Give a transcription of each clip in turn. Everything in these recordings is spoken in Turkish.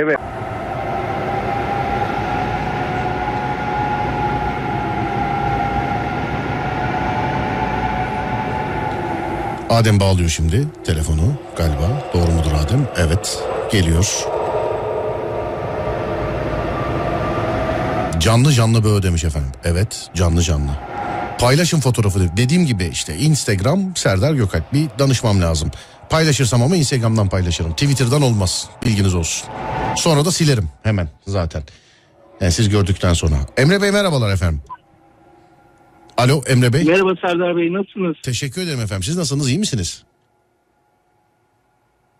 Evet. Adem bağlıyor şimdi telefonu galiba. Doğru mudur Adem? Evet. Geliyor. Canlı canlı böyle demiş efendim. Evet canlı canlı. Paylaşın fotoğrafı. Dediğim gibi işte Instagram Serdar Gökalp. Bir danışmam lazım. Paylaşırsam ama Instagram'dan paylaşırım. Twitter'dan olmaz. Bilginiz olsun. Sonra da silerim hemen zaten. Yani siz gördükten sonra. Emre Bey merhabalar efendim. Alo Emre Bey. Merhaba Serdar Bey nasılsınız? Teşekkür ederim efendim. Siz nasılsınız? iyi misiniz?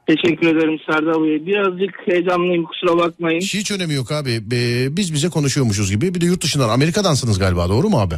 Teşekkür ederim Serdar Bey. Birazcık heyecanlıyım kusura bakmayın. Hiç önemi yok abi. Biz bize konuşuyormuşuz gibi. Bir de yurt dışından Amerika'dansınız galiba doğru mu abi?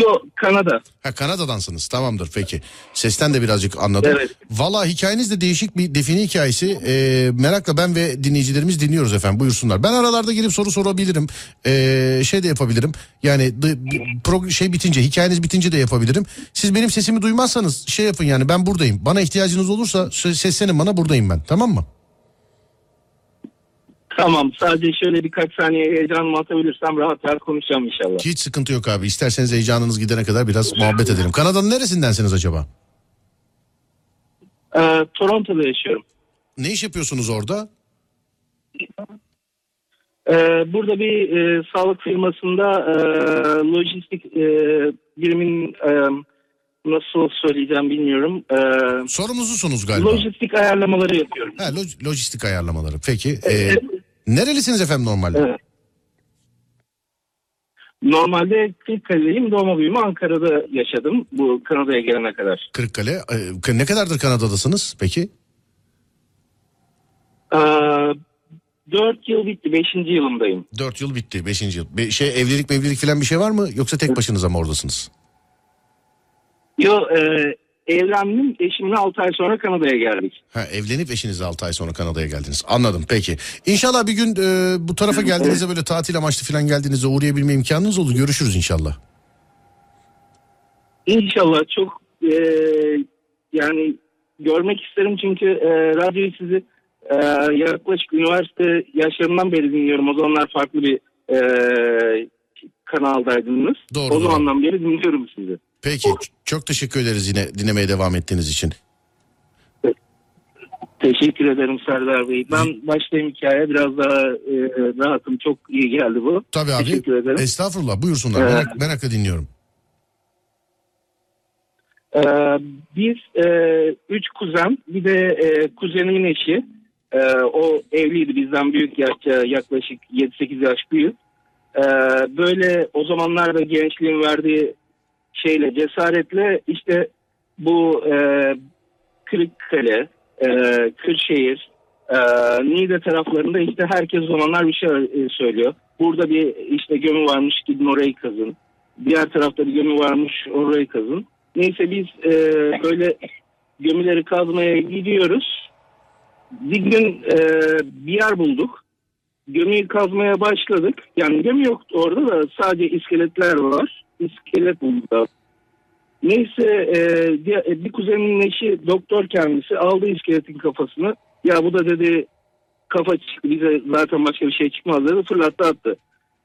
Yo Kanada. Ha Kanada'dansınız tamamdır peki. Sesten de birazcık anladım. Evet. Valla hikayeniz de değişik bir define hikayesi. Ee, merakla ben ve dinleyicilerimiz dinliyoruz efendim buyursunlar. Ben aralarda gelip soru sorabilirim. Ee, şey de yapabilirim. Yani the- pro- şey bitince hikayeniz bitince de yapabilirim. Siz benim sesimi duymazsanız şey yapın yani ben buradayım. Bana ihtiyacınız olursa seslenin bana buradayım ben tamam mı? Tamam sadece şöyle birkaç saniye heyecanımı atabilirsem rahat rahat konuşacağım inşallah. Hiç sıkıntı yok abi. İsterseniz heyecanınız gidene kadar biraz muhabbet edelim. Kanada'nın neresindensiniz acaba? Ee, Toronto'da yaşıyorum. Ne iş yapıyorsunuz orada? Ee, burada bir e, sağlık firmasında e, lojistik e, birimin e, nasıl söyleyeceğim bilmiyorum. E, Sorumlususunuz galiba. lojistik ayarlamaları yapıyorum. Ha, loj- lojistik ayarlamaları. Peki. e. nerelisiniz efendim normalde? Evet. Normalde Kırıkkale'liyim. Doğma büyüme Ankara'da yaşadım bu Kanada'ya gelene kadar. Kırıkkale. E, ne kadardır Kanada'dasınız peki? Ee, 4 yıl bitti. 5. yılımdayım. 4 yıl bitti. 5. yıl. Be- şey evlilik mevlilik falan bir şey var mı? Yoksa tek başınıza mı oradasınız? Yo e, evlendim. Eşimle 6 ay sonra Kanada'ya geldik. Ha, evlenip eşinizle 6 ay sonra Kanada'ya geldiniz. Anladım peki. İnşallah bir gün e, bu tarafa geldiğinizde böyle tatil amaçlı falan geldiğinizde uğrayabilme imkanınız olur. Görüşürüz inşallah. İnşallah çok e, yani görmek isterim çünkü e, radyoyu sizi e, yaklaşık üniversite yaşlarından beri dinliyorum. O zamanlar farklı bir e, kanaldaydınız. Doğru, o zamandan beri dinliyorum sizi. Peki çok teşekkür ederiz yine dinlemeye devam ettiğiniz için. Teşekkür ederim Serdar Bey. Ben başlayayım hikaye biraz daha e, rahatım. Çok iyi geldi bu. Tabii abi. Teşekkür ederim. Estağfurullah buyursunlar. Evet. Merak, merakla dinliyorum. Ee, biz e, üç kuzen bir de e, kuzenimin eşi e, o evliydi bizden büyük yaşça yaklaşık 7-8 yaş büyük. Ee, böyle o zamanlarda gençliğin verdiği şeyle cesaretle işte bu e, Kırıkkale, e, Kırşehir, e, Niğde taraflarında işte herkes o zamanlar bir şey e, söylüyor. Burada bir işte gömü varmış gidin orayı kazın. Diğer tarafta bir gömü varmış orayı kazın. Neyse biz e, böyle gömüleri kazmaya gidiyoruz. Bir gün e, bir yer bulduk. Gömüyü kazmaya başladık. Yani gömü yoktu orada da sadece iskeletler var. İskelet bulduk. Neyse e, bir, bir kuzenimin eşi doktor kendisi aldı iskeletin kafasını. Ya bu da dedi kafa çıktı bize zaten başka bir şey çıkmaz dedi fırlattı attı.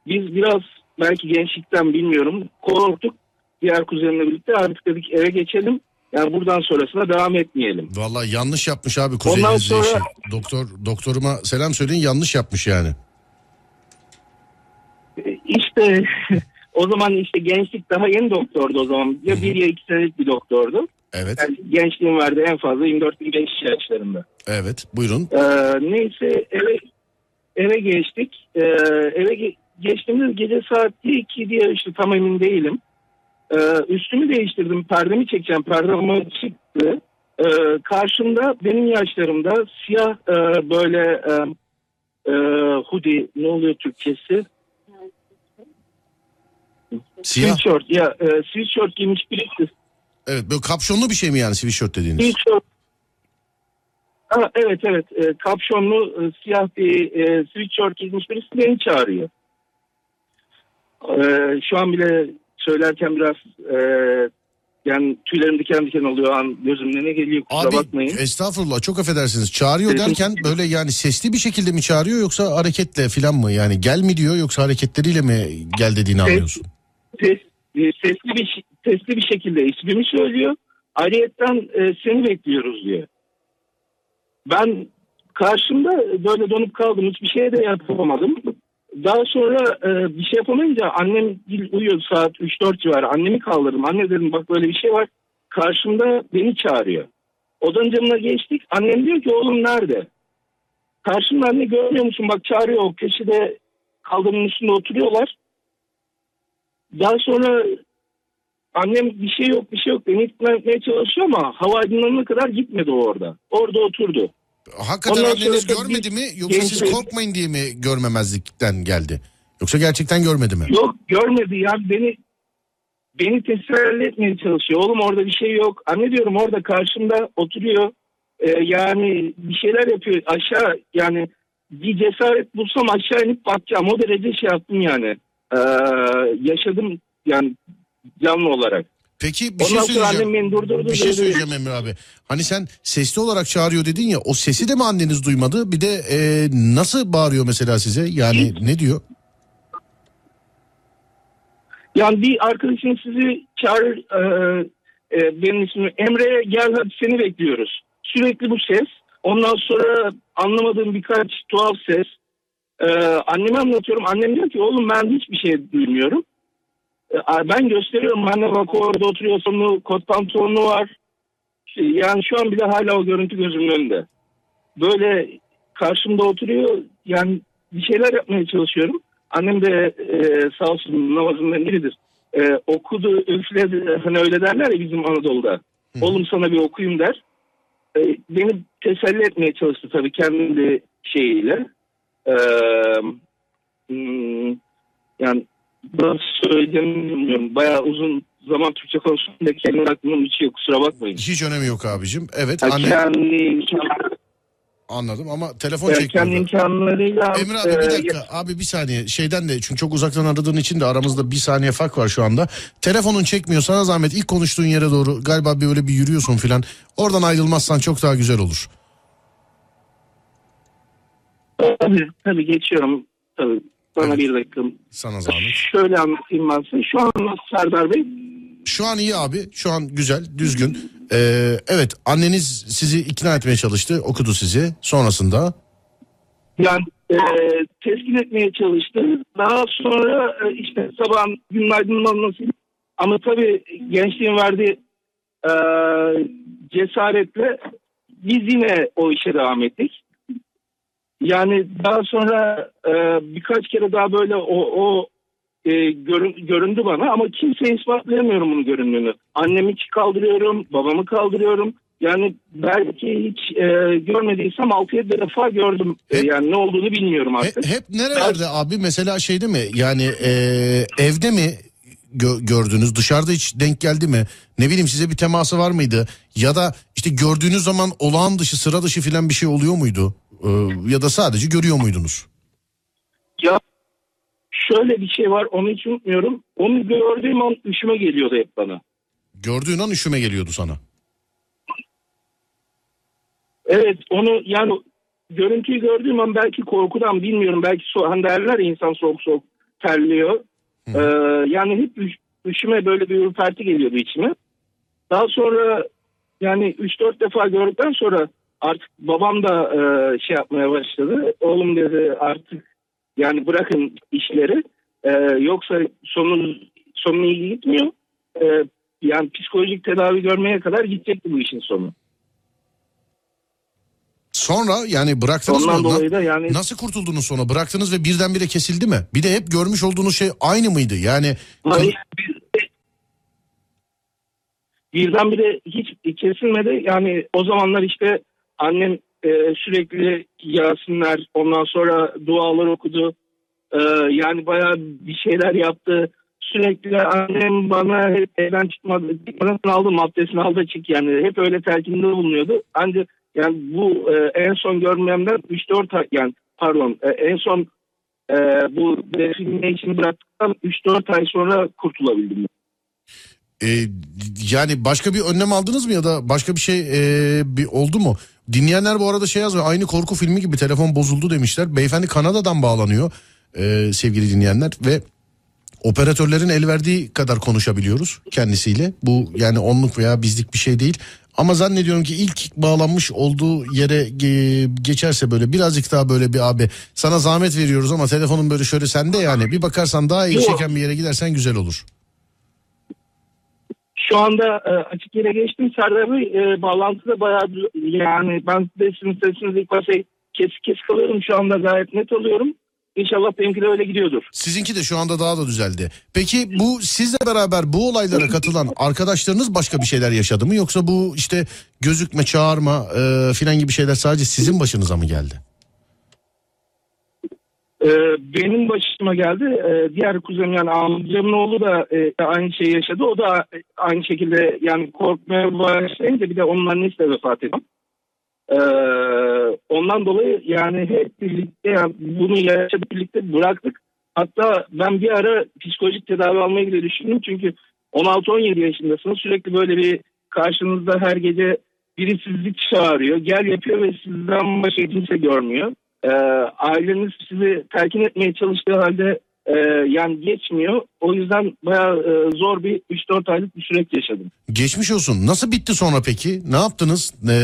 Biz biraz belki gençlikten bilmiyorum korktuk diğer kuzenimle birlikte artık dedik eve geçelim. Yani buradan sonrasına devam etmeyelim. Vallahi yanlış yapmış abi Ondan kuzeniniz sonra- işi. Doktor doktoruma selam söyleyin yanlış yapmış yani. E, İşte o zaman işte gençlik daha yeni doktordu o zaman. Ya bir ya iki senelik bir doktordu. Evet. Yani gençliğin verdiği en fazla 24-25 yaşlarında. Evet. Buyurun. Ee, neyse eve eve geçtik. Ee, eve ge- geçtiğimiz gece saat 2 diye işte tam emin değilim. Ee, üstümü değiştirdim. Perdemi çekeceğim. Perdem çıktı. Ee, karşımda benim yaşlarımda siyah e, böyle e, e, hoodie ne oluyor Türkçesi? Siyah. Sweatshirt. Ya e, sweatshirt giymiş birisi. Evet. Böyle kapşonlu bir şey mi yani sweatshirt dediğiniz? Sweatshirt. Ha, evet evet e, kapşonlu e, siyah bir e, sweatshirt giymiş birisi beni çağırıyor. E, şu an bile söylerken biraz e, yani tüylerim diken diken oluyor an gözümde ne geliyor kusura Abi bakmayın. estağfurullah çok affedersiniz. Çağırıyor Sesim- derken böyle yani sesli bir şekilde mi çağırıyor yoksa hareketle falan mı? Yani gel mi diyor yoksa hareketleriyle mi gel dediğini anlıyorsun? Ses, e, sesli bir sesli bir şekilde ismimi söylüyor. Ayrıyetten e, seni bekliyoruz diyor. Ben karşımda böyle donup kaldım. Hiçbir şey de yapamadım. Daha sonra e, bir şey yapamayınca annem uyuyor saat 3-4 civarı. Annemi kaldırdım. Anne dedim bak böyle bir şey var. Karşımda beni çağırıyor. Odanın camına geçtik. Annem diyor ki oğlum nerede? Karşımda anne görmüyor musun? Bak çağırıyor. O köşede kaldırımın üstünde oturuyorlar. Daha sonra annem bir şey yok bir şey yok beni ikna etmeye çalışıyor ama hava aydınlanana kadar gitmedi o orada. Orada oturdu. Hakikaten Ondan anneniz sonra görmedi bir mi yoksa genç siz korkmayın diye mi görmemezlikten geldi? Yoksa gerçekten görmedi mi? Yok görmedi ya beni beni teselli etmeye çalışıyor. Oğlum orada bir şey yok. Anne diyorum orada karşımda oturuyor. Ee, yani bir şeyler yapıyor. Aşağı yani bir cesaret bulsam aşağı inip bakacağım. O derece şey yaptım yani. Ee, yaşadım yani canlı olarak. Peki bir şey sonra söyleyeceğim. annem beni durdurdu. Bir şey dedi, söyleyeceğim Emre abi. Hani sen sesli olarak çağırıyor dedin ya o sesi de mi anneniz duymadı? Bir de e, nasıl bağırıyor mesela size? Yani ne diyor? Yani bir arkadaşın sizi çağırır. E, e, benim ismim Emre gel hadi seni bekliyoruz. Sürekli bu ses. Ondan sonra anlamadığım birkaç tuhaf ses. E, anneme anlatıyorum. Annem diyor ki oğlum ben hiçbir şey duymuyorum. E, ben gösteriyorum. Anne bak orada oturuyor sonu kot pantolonu var. Yani şu an bile hala o görüntü gözümün önünde. Böyle karşımda oturuyor. Yani bir şeyler yapmaya çalışıyorum. Annem de e, sağ olsun namazından biridir. E, okudu, üfledi. Hani öyle derler ya bizim Anadolu'da. Oğlum sana bir okuyayım der. E, beni teselli etmeye çalıştı tabii kendi şeyiyle. E, yani nasıl söyleyeceğimi bilmiyorum. Bayağı uzun zaman Türkçe konuştum da kendi aklımın içi kusura bakmayın. Hiç önemi yok abicim. Evet Yani anne kendi, anladım ama telefon kendi çekmiyor. imkanlarıyla Emre abi bir e, dakika abi bir saniye şeyden de çünkü çok uzaktan aradığın için de aramızda bir saniye fark var şu anda. Telefonun çekmiyor sana zahmet ilk konuştuğun yere doğru galiba bir öyle bir yürüyorsun filan. Oradan ayrılmazsan çok daha güzel olur. Tabii, tabii geçiyorum. Tabii. Bana Evet. bir dakika. Sana zahmet. Şöyle anlatayım ben size. Şu an nasıl Serdar Bey? Şu an iyi abi şu an güzel düzgün. Ee, evet anneniz sizi ikna etmeye çalıştı okudu sizi sonrasında. Yani e, teskin etmeye çalıştı. Daha sonra e, işte sabahın günün aydınlanması ama tabii gençliğin verdiği e, cesaretle biz yine o işe devam ettik. Yani daha sonra e, birkaç kere daha böyle o, o e, görün- göründü bana ama kimseye ispatlayamıyorum bunun göründüğünü. Annemi kaldırıyorum, babamı kaldırıyorum. Yani belki hiç e, görmediysem 6-7 defa gördüm. E, Hep- yani ne olduğunu bilmiyorum artık. hep nerelerde abi mesela şeyde mi yani e, evde mi gö- gördünüz dışarıda hiç denk geldi mi ne bileyim size bir teması var mıydı ya da işte gördüğünüz zaman olağan dışı sıra dışı filan bir şey oluyor muydu ya da sadece görüyor muydunuz? Ya şöyle bir şey var onu hiç unutmuyorum. Onu gördüğüm an üşüme geliyordu hep bana. Gördüğün an üşüme geliyordu sana. Evet onu yani görüntüyü gördüğüm an belki korkudan bilmiyorum belki so hani derler ya insan soğuk soğuk terliyor. Ee, yani hep üş- üşüme böyle bir ürperti geliyordu içime. Daha sonra yani 3-4 defa gördükten sonra artık babam da e, şey yapmaya başladı. Oğlum dedi artık yani bırakın işleri e, yoksa sonu sonu iyi gitmiyor. E, yani psikolojik tedavi görmeye kadar gidecekti bu işin sonu. Sonra yani bıraktınız Ondan mı? Dolayı da yani Nasıl kurtuldunuz sonra? Bıraktınız ve birdenbire kesildi mi? Bir de hep görmüş olduğunuz şey aynı mıydı? Yani Hayır, bir- birdenbire hiç kesilmedi. Yani o zamanlar işte annem e, sürekli Yasinler ondan sonra dualar okudu. E, yani bayağı bir şeyler yaptı. Sürekli annem bana hep evden çıkmadı. Çıkmadan aldım abdestini al da çık yani. Hep öyle telkinde bulunuyordu. Ancak yani bu e, en son görmemden 3-4 ay yani pardon e, en son e, bu define için bıraktıktan 3-4 ay sonra kurtulabildim. e, yani başka bir önlem aldınız mı ya da başka bir şey e, bir oldu mu? Dinleyenler bu arada şey yazıyor aynı korku filmi gibi telefon bozuldu demişler. Beyefendi Kanada'dan bağlanıyor e, sevgili dinleyenler ve operatörlerin el verdiği kadar konuşabiliyoruz kendisiyle. Bu yani onluk veya bizlik bir şey değil. Ama zannediyorum ki ilk bağlanmış olduğu yere ge- geçerse böyle birazcık daha böyle bir abi sana zahmet veriyoruz ama telefonun böyle şöyle sende yani bir bakarsan daha iyi çeken bir yere gidersen güzel olur. Şu anda e, açık yere geçtim. Serdar Bey e, bağlantıda bayağı yani ben de sizin sesinizi ilk başta kesik kesik alıyorum. Şu anda gayet net alıyorum. İnşallah benimki de öyle gidiyordur. Sizinki de şu anda daha da düzeldi. Peki bu sizle beraber bu olaylara katılan arkadaşlarınız başka bir şeyler yaşadı mı? Yoksa bu işte gözükme, çağırma e, filan gibi şeyler sadece sizin başınıza mı geldi? E, benim başıma geldi. E, diğer kuzenim yani amcamın oğlu da e, aynı şeyi yaşadı. O da e, aynı şekilde yani korkmaya başlayınca bir de onun annesi de vefat etti. E, ondan dolayı yani hep birlikte yani bunu yaşadık birlikte bıraktık. Hatta ben bir ara psikolojik tedavi almayı bile düşündüm. Çünkü 16-17 yaşındasınız. Sürekli böyle bir karşınızda her gece biri sizi çağırıyor. Gel yapıyor ve sizden başka kimse görmüyor. Ee, aileniz sizi telkin etmeye çalıştığı halde e, yani geçmiyor. O yüzden bayağı e, zor bir 3-4 aylık bir süreç yaşadım. Geçmiş olsun. Nasıl bitti sonra peki? Ne yaptınız? Ne,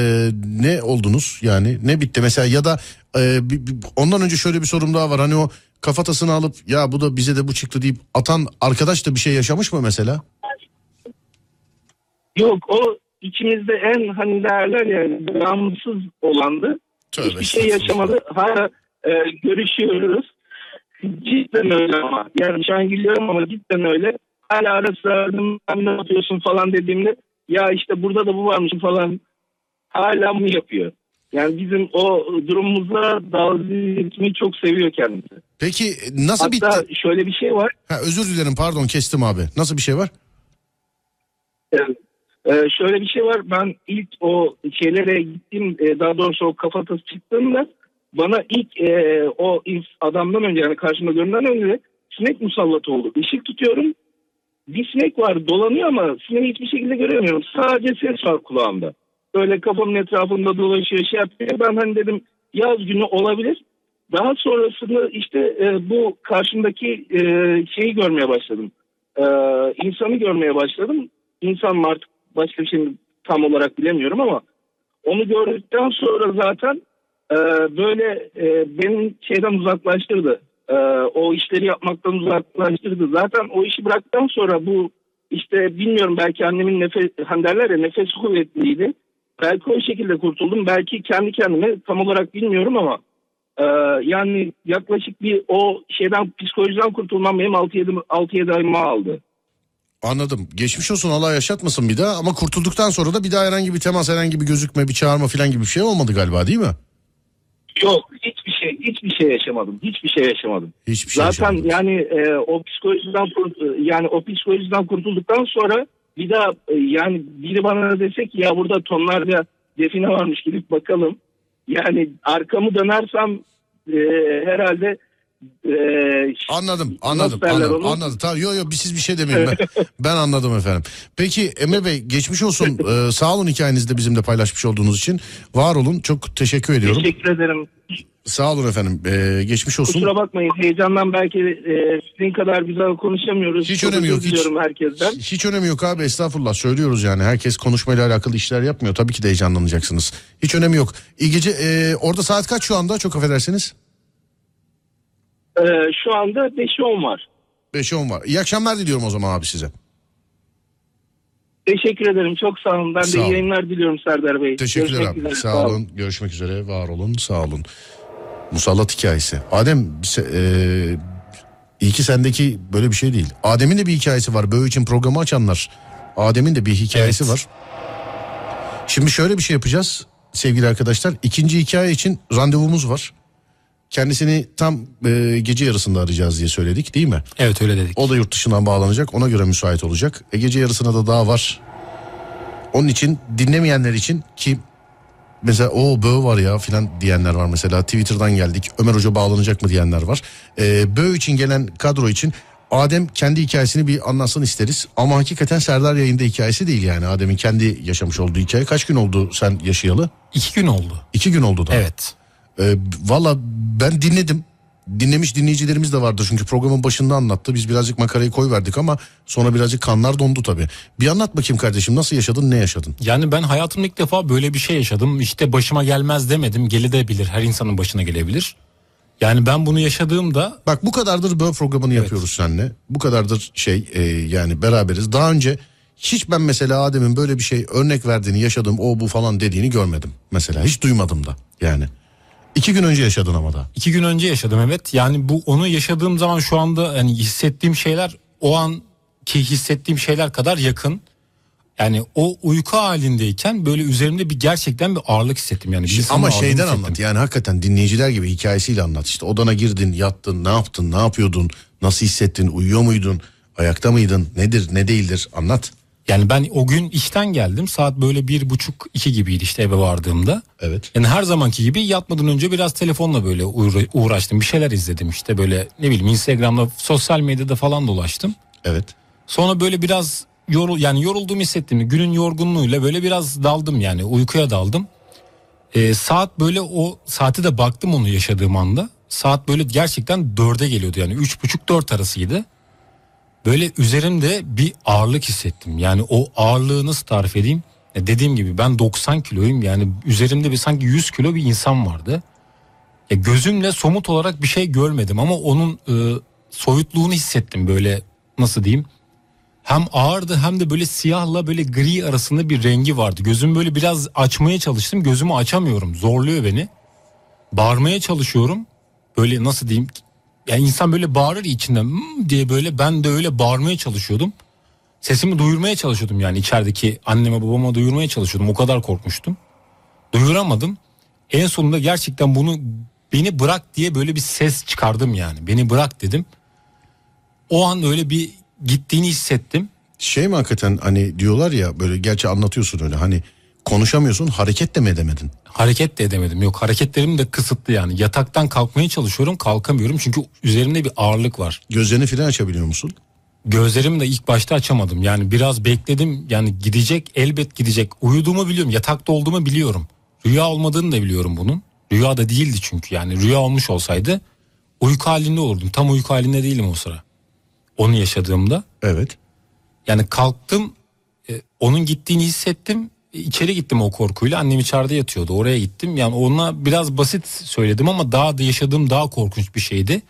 ne oldunuz? Yani ne bitti mesela ya da e, bi- bi- ondan önce şöyle bir sorum daha var. Hani o kafatasını alıp ya bu da bize de bu çıktı deyip atan arkadaş da bir şey yaşamış mı mesela? Yok o içimizde en hani derler yani bağımsız olandı. Tövbe Hiçbir şey yaşamadı. Hala e, görüşüyoruz. Cidden öyle ama. Yani şu an gülüyorum ama cidden öyle. Hala ara sıra "Ben ne yapıyorsun falan dediğimde ya işte burada da bu varmış falan hala mı yapıyor? Yani bizim o durumumuza dalga geçmeyi çok seviyor kendisi. Peki nasıl Hatta bitti? şöyle bir şey var. Ha, özür dilerim pardon kestim abi. Nasıl bir şey var? Evet. Ee, şöyle bir şey var. Ben ilk o şeylere gittim. e, daha doğrusu o kafatası çıktığımda bana ilk e, o adamdan önce yani karşıma görünen önce sinek musallat oldu. Işık tutuyorum. Bir sinek var dolanıyor ama sineği hiçbir şekilde göremiyorum. Sadece ses var kulağımda. Böyle kafamın etrafında dolaşıyor şey yapıyor. Ben hani dedim yaz günü olabilir. Daha sonrasında işte e, bu karşımdaki e, şeyi görmeye başladım. E, insanı görmeye başladım. İnsan artık başka bir şey tam olarak bilemiyorum ama onu gördükten sonra zaten e, böyle e, benim şeyden uzaklaştırdı. E, o işleri yapmaktan uzaklaştırdı. Zaten o işi bıraktıktan sonra bu işte bilmiyorum belki annemin nefes hani derler ya nefes kuvvetliydi. Belki o şekilde kurtuldum. Belki kendi kendime tam olarak bilmiyorum ama e, yani yaklaşık bir o şeyden psikolojiden kurtulmam benim 6-7 6-7 ayımı aldı. Anladım. Geçmiş olsun Allah yaşatmasın bir daha ama kurtulduktan sonra da bir daha herhangi bir temas herhangi bir gözükme bir çağırma falan gibi bir şey olmadı galiba değil mi? Yok hiçbir şey hiçbir şey yaşamadım. Hiçbir şey yaşamadım. Hiçbir şey Zaten yaşamadınız. yani e, o psikolojiden kurt- yani o psikolojiden kurtulduktan sonra bir daha e, yani biri bana desek ya burada tonlarca define varmış gidip bakalım. Yani arkamı dönersem e, herhalde e, Anladım, anladım, anladım, onu? anladım. Tamam, yo yo biz siz bir şey demeyin ben. ben anladım efendim. Peki Emre Bey geçmiş olsun. Ee, sağ olun hikayenizde de bizimle paylaşmış olduğunuz için. Var olun. Çok teşekkür ediyorum. teşekkür ederim. Sağ olun efendim. Ee, geçmiş olsun. Kusura bakmayın heyecandan belki e, sizin kadar güzel konuşamıyoruz. Hiç Çok önemi yok, hiç. herkesten. Hiç önemi yok abi estağfurullah söylüyoruz yani. Herkes konuşmayla alakalı işler yapmıyor. Tabii ki de heyecanlanacaksınız. Hiç önemi yok. İyi gece. Ee, orada saat kaç şu anda? Çok affedersiniz. E, şu anda 5'i 10 var. 5'e 10 var. İyi akşamlar diliyorum o zaman abi size. Teşekkür ederim. Çok sağ olun. Ben Sağ de olun. iyi yayınlar diliyorum Serdar Bey. Teşekkürler Görüşmek abi. üzere. Sağ olun. Görüşmek üzere. Var olun. Sağ olun. Musallat hikayesi. Adem e, iyi ki sendeki böyle bir şey değil. Adem'in de bir hikayesi var. Böyle için programı açanlar. Adem'in de bir hikayesi Evet. var. Şimdi şöyle bir şey yapacağız sevgili arkadaşlar. İkinci hikaye için randevumuz var. Kendisini tam e, gece yarısında arayacağız diye söyledik değil mi? Evet öyle dedik. O da yurt dışından bağlanacak. Ona göre müsait olacak. E gece yarısına da daha var. Onun için dinlemeyenler için ki mesela o böğ var ya filan diyenler var mesela. Twitter'dan geldik. Ömer Hoca bağlanacak mı diyenler var. E, böğ için gelen kadro için Adem kendi hikayesini bir anlatsın isteriz. Ama hakikaten Serdar yayında hikayesi değil yani. Adem'in kendi yaşamış olduğu hikaye. Kaç gün oldu sen yaşayalı? İki gün oldu. İki gün oldu da. Evet. Ee, Valla ben dinledim. Dinlemiş dinleyicilerimiz de vardır çünkü programın başında anlattı. Biz birazcık makarayı koy verdik ama sonra birazcık kanlar dondu tabii. Bir anlat bakayım kardeşim nasıl yaşadın ne yaşadın? Yani ben hayatımda ilk defa böyle bir şey yaşadım. İşte başıma gelmez demedim. Gelebilir. Her insanın başına gelebilir. Yani ben bunu yaşadığımda Bak bu kadardır böyle programını yapıyoruz seninle. Bu kadardır şey e, yani beraberiz. Daha önce hiç ben mesela Adem'in böyle bir şey örnek verdiğini yaşadığım o bu falan dediğini görmedim. Mesela hiç duymadım da yani. İki gün önce yaşadın ama da. iki gün önce yaşadım evet. Yani bu onu yaşadığım zaman şu anda hani hissettiğim şeyler o an ki hissettiğim şeyler kadar yakın. Yani o uyku halindeyken böyle üzerimde bir gerçekten bir ağırlık hissettim yani. birisinin Ama şeyden hissettim. anlat yani hakikaten dinleyiciler gibi hikayesiyle anlat. İşte odana girdin yattın ne yaptın ne yapıyordun nasıl hissettin uyuyor muydun ayakta mıydın nedir ne değildir anlat. Yani ben o gün işten geldim saat böyle bir buçuk iki gibiydi işte eve vardığımda. Evet. Yani her zamanki gibi yatmadan önce biraz telefonla böyle uğra- uğraştım. Bir şeyler izledim işte böyle ne bileyim Instagram'da sosyal medyada falan dolaştım. Evet. Sonra böyle biraz yorul yani yorulduğumu hissettim. Günün yorgunluğuyla böyle biraz daldım yani uykuya daldım. Ee, saat böyle o saate de baktım onu yaşadığım anda. Saat böyle gerçekten dörde geliyordu yani üç buçuk dört arasıydı. Böyle üzerimde bir ağırlık hissettim. Yani o ağırlığı nasıl tarif edeyim? Ya dediğim gibi ben 90 kiloyum yani üzerimde bir sanki 100 kilo bir insan vardı. Ya gözümle somut olarak bir şey görmedim ama onun e, soyutluğunu hissettim böyle nasıl diyeyim? Hem ağırdı hem de böyle siyahla böyle gri arasında bir rengi vardı. Gözüm böyle biraz açmaya çalıştım. Gözümü açamıyorum. Zorluyor beni. Bağırmaya çalışıyorum. Böyle nasıl diyeyim? Yani insan böyle bağırır içinden "Hmm" diye böyle ben de öyle bağırmaya çalışıyordum. Sesimi duyurmaya çalışıyordum yani içerideki anneme babama duyurmaya çalışıyordum. O kadar korkmuştum. Duyuramadım. En sonunda gerçekten bunu beni bırak diye böyle bir ses çıkardım yani. Beni bırak dedim. O an öyle bir gittiğini hissettim. Şey mi hakikaten hani diyorlar ya böyle gerçi anlatıyorsun öyle hani konuşamıyorsun hareket de mi edemedin? Hareket de edemedim. Yok hareketlerim de kısıtlı yani. Yataktan kalkmaya çalışıyorum kalkamıyorum çünkü üzerimde bir ağırlık var. Gözlerini filan açabiliyor musun? Gözlerimi de ilk başta açamadım. Yani biraz bekledim. Yani gidecek elbet gidecek. Uyuduğumu biliyorum. Yatakta olduğumu biliyorum. Rüya olmadığını da biliyorum bunun. Rüya da değildi çünkü. Yani rüya olmuş olsaydı uyku halinde olurdum. Tam uyku halinde değilim o sıra. Onu yaşadığımda. Evet. Yani kalktım. e, onun gittiğini hissettim. İçeri gittim o korkuyla. Annem içeride yatıyordu. Oraya gittim. Yani ona biraz basit söyledim ama daha da yaşadığım daha korkunç bir şeydi.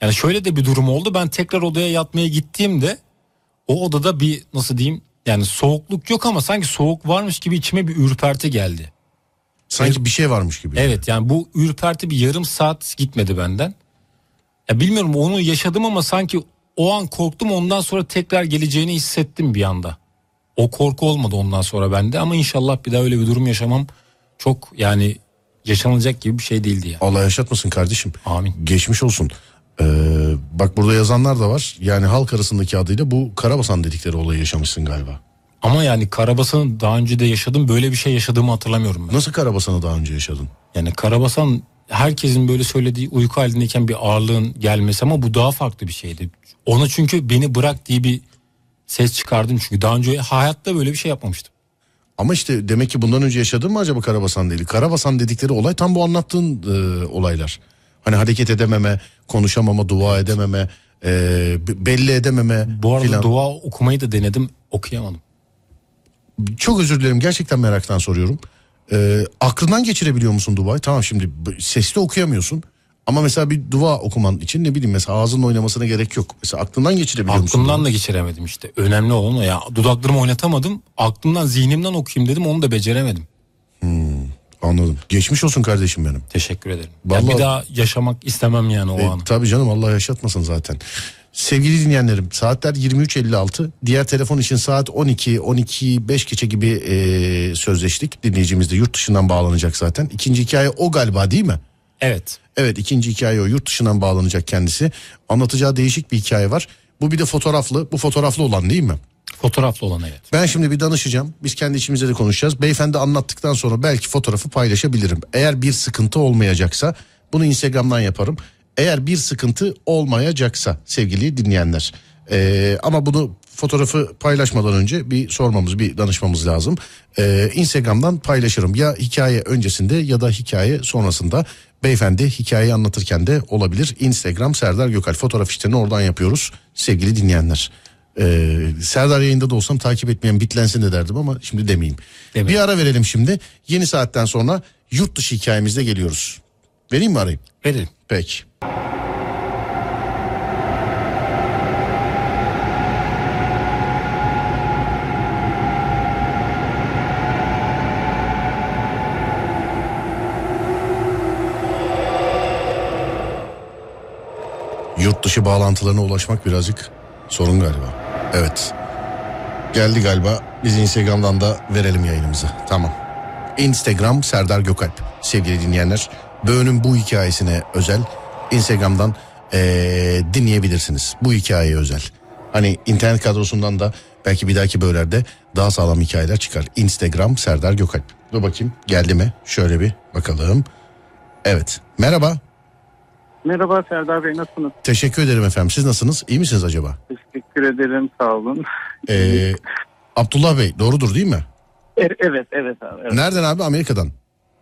Yani şöyle de bir durum oldu. Ben tekrar odaya yatmaya gittiğimde o odada bir nasıl diyeyim yani soğukluk yok ama sanki soğuk varmış gibi içime bir ürperti geldi. Sanki bir şey varmış gibi. Evet yani bu ürperti bir yarım saat gitmedi benden. Ya bilmiyorum onu yaşadım ama sanki o an korktum ondan sonra tekrar geleceğini hissettim bir anda. O korku olmadı ondan sonra bende ama inşallah bir daha öyle bir durum yaşamam çok yani yaşanılacak gibi bir şey değildi ya. Allah yaşatmasın kardeşim. Amin. Geçmiş olsun. Ee, bak burada yazanlar da var. Yani halk arasındaki adıyla bu Karabasan dedikleri olayı yaşamışsın galiba. Ama yani Karabasan'ı daha önce de yaşadım böyle bir şey yaşadığımı hatırlamıyorum ben. Nasıl Karabasan'ı daha önce yaşadın? Yani Karabasan herkesin böyle söylediği uyku halindeyken bir ağırlığın gelmesi ama bu daha farklı bir şeydi. Ona çünkü beni bırak diye bir ses çıkardım çünkü daha önce hayatta böyle bir şey yapmamıştım. Ama işte demek ki bundan önce yaşadın mı acaba Karabasan değil? Karabasan dedikleri olay tam bu anlattığın e, olaylar. Hani hareket edememe, konuşamama, dua edememe, e, belli edememe Bu arada filan. dua okumayı da denedim okuyamadım. Çok özür dilerim gerçekten meraktan soruyorum. E, aklından geçirebiliyor musun duayı? Tamam şimdi sesli okuyamıyorsun. Ama mesela bir dua okuman için ne bileyim mesela ağzının oynamasına gerek yok. Mesela aklından geçirebiliyor musun? Aklımdan da geçiremedim işte. Önemli olan o ya. Dudaklarımı oynatamadım. Aklımdan zihnimden okuyayım dedim onu da beceremedim. Anladım. Geçmiş olsun kardeşim benim. Teşekkür ederim. Vallahi- Ya bir daha yaşamak istemem yani o E, anı. tabii canım Allah yaşatmasın zaten. Sevgili dinleyenlerim saatler 23.56 diğer telefon için saat 12 12 5 geçe gibi e, sözleştik dinleyicimiz de yurt dışından bağlanacak zaten ikinci hikaye o galiba değil mi? Evet. Evet ikinci hikaye o yurt dışından bağlanacak kendisi anlatacağı değişik bir hikaye var bu bir de fotoğraflı bu fotoğraflı olan değil mi? Fotoğraflı olan evet. Ben şimdi bir danışacağım. Biz kendi içimizde de konuşacağız. Beyefendi anlattıktan sonra belki fotoğrafı paylaşabilirim. Eğer bir sıkıntı olmayacaksa bunu Instagram'dan yaparım. Eğer bir sıkıntı olmayacaksa sevgili dinleyenler. Ee, ama bunu fotoğrafı paylaşmadan önce bir sormamız, bir danışmamız lazım. Ee, Instagram'dan paylaşırım. Ya hikaye öncesinde ya da hikaye sonrasında. Beyefendi hikayeyi anlatırken de olabilir. Instagram Serdar Gökal fotoğraf işlerini oradan yapıyoruz sevgili dinleyenler. Ee, Serdar yayında da olsam takip etmeyen bitlensin de derdim ama şimdi demeyeyim. Demeyin. Bir ara verelim şimdi. Yeni saatten sonra yurt dışı hikayemizde geliyoruz. Vereyim mi arayayım? Verelim. Peki. Yurt dışı bağlantılarına ulaşmak birazcık sorun galiba. Evet. Geldi galiba. Biz Instagram'dan da verelim yayınımızı. Tamam. Instagram Serdar Gökalp. Sevgili dinleyenler. Böğünün bu hikayesine özel Instagram'dan eee, dinleyebilirsiniz. Bu hikayeye özel. Hani internet kadrosundan da belki bir dahaki bölümlerde daha sağlam hikayeler çıkar. Instagram Serdar Gökalp. Dur bakayım geldi mi? Şöyle bir bakalım. Evet. Merhaba. Merhaba Serdar Bey nasılsınız? Teşekkür ederim efendim. Siz nasılsınız? İyi misiniz acaba? Teşekkür ederim sağ olun. Ee, Abdullah Bey doğrudur değil mi? E- evet evet abi. Evet. Nereden abi? Amerika'dan.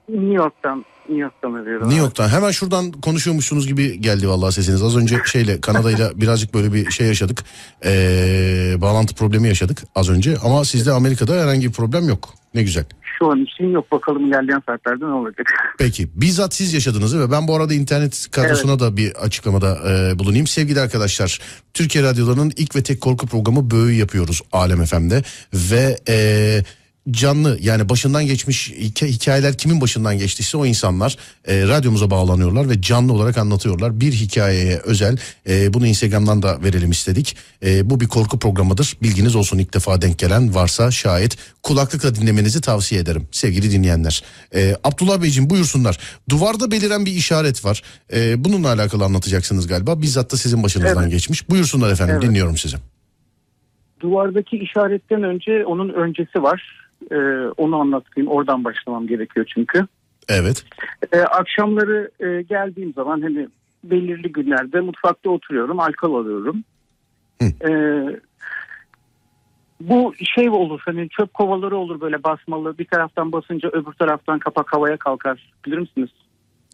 New York'tan New York'tan arıyorum. New. York'tan. Hemen şuradan konuşuyormuşsunuz gibi geldi vallahi sesiniz. Az önce şeyle Kanada'yla birazcık böyle bir şey yaşadık. Ee, bağlantı problemi yaşadık az önce. Ama sizde Amerika'da herhangi bir problem yok. Ne güzel. Şu an için yok bakalım ilerleyen saatlerde ne olacak. Peki bizzat siz yaşadınız ve ben bu arada internet kadrosuna da bir açıklamada e, bulunayım. Sevgili arkadaşlar Türkiye Radyoları'nın ilk ve tek korku programı Böğü yapıyoruz Alem FM'de ve e, canlı yani başından geçmiş hika- hikayeler kimin başından geçtiyse o insanlar e, radyomuza bağlanıyorlar ve canlı olarak anlatıyorlar. Bir hikayeye özel e, bunu Instagram'dan da verelim istedik. E, bu bir korku programıdır. Bilginiz olsun ilk defa denk gelen varsa şayet kulaklıkla dinlemenizi tavsiye ederim sevgili dinleyenler. E, Abdullah Beyciğim buyursunlar. Duvarda beliren bir işaret var. E, bununla alakalı anlatacaksınız galiba. Bizzat da sizin başınızdan Evet. geçmiş. Buyursunlar efendim Evet. dinliyorum sizi. Duvardaki işaretten önce onun öncesi var. Ee, onu anlatayım. Oradan başlamam gerekiyor çünkü. Evet. Ee, akşamları e, geldiğim zaman hani belirli günlerde mutfakta oturuyorum. Alkol alıyorum. Hı. Ee, bu şey olur hani çöp kovaları olur böyle basmalı. Bir taraftan basınca öbür taraftan kapak havaya kalkar. Bilir misiniz?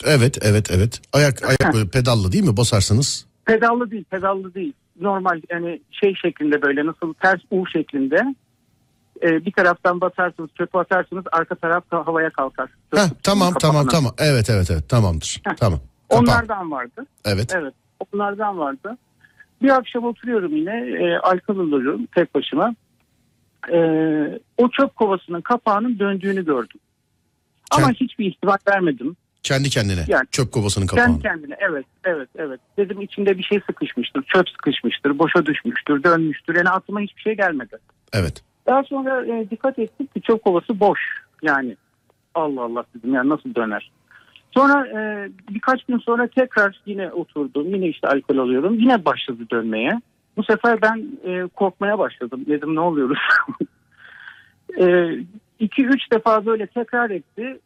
Evet evet evet. Ayak ayak böyle pedallı değil mi basarsınız? Pedallı değil, pedallı değil. Normal yani şey şeklinde böyle nasıl ters U şeklinde. Ee, bir taraftan basarsınız, çöpü atarsınız, arka taraf havaya kalkar. Heh, tamam tamam kapağına. tamam. Evet evet evet tamamdır. Heh. Tamam. Kapan. Onlardan vardı. Evet. Evet, onlardan vardı. Bir akşam oturuyorum yine, e, alkol alıyorum tek başıma. E, o çöp kovasının kapağının döndüğünü gördüm. Ama Kend- hiçbir ihtimal vermedim. Kendi kendine. Yani- Çöp kovasının kapağını. Kendi kendine evet evet evet. Dedim içinde bir şey sıkışmıştır, çöp sıkışmıştır, boşa düşmüştür, dönmüştür. Yani aklıma hiçbir şey gelmedi. Evet. Daha sonra e, dikkat ettim ki çöp kovası boş. Yani Allah Allah dedim yani nasıl döner. Sonra e, birkaç gün sonra tekrar yine oturdum. Yine işte alkol alıyorum. Yine başladı dönmeye. Bu sefer ben e, korkmaya başladım. Dedim ne oluyoruz? e, iki üç defa böyle tekrar etti.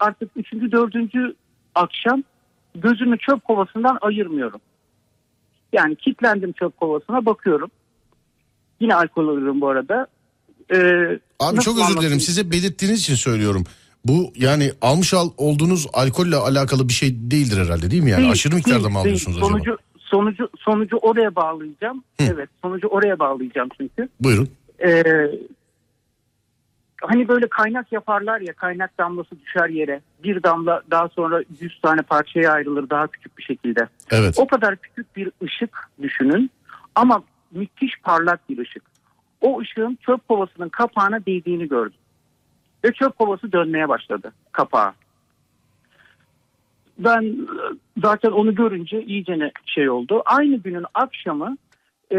Artık üçüncü dördüncü akşam gözümü çöp kovasından ayırmıyorum. Yani kilitlendim çöp kovasına bakıyorum. Yine alkol alıyorum bu arada. Ee, Abi çok özür dilerim. Size belirttiğiniz için söylüyorum. Bu yani almış al olduğunuz alkolle alakalı bir şey değildir herhalde değil mi? Yani Değil, aşırı miktarda değil, mı değil. alıyorsunuz sonucu, acaba? Sonucu, sonucu oraya bağlayacağım. Hı. Evet sonucu oraya bağlayacağım çünkü. Buyurun. Ee, hani böyle kaynak yaparlar ya kaynak damlası düşer yere. Bir damla daha sonra 100 tane parçaya ayrılır daha küçük bir şekilde. Evet. O kadar küçük bir ışık düşünün ama müthiş parlak bir ışık. O ışığın çöp kovasının kapağına değdiğini gördüm. Ve çöp kovası dönmeye başladı kapağı. Ben e, zaten onu görünce iyice ne şey oldu. Aynı günün akşamı e,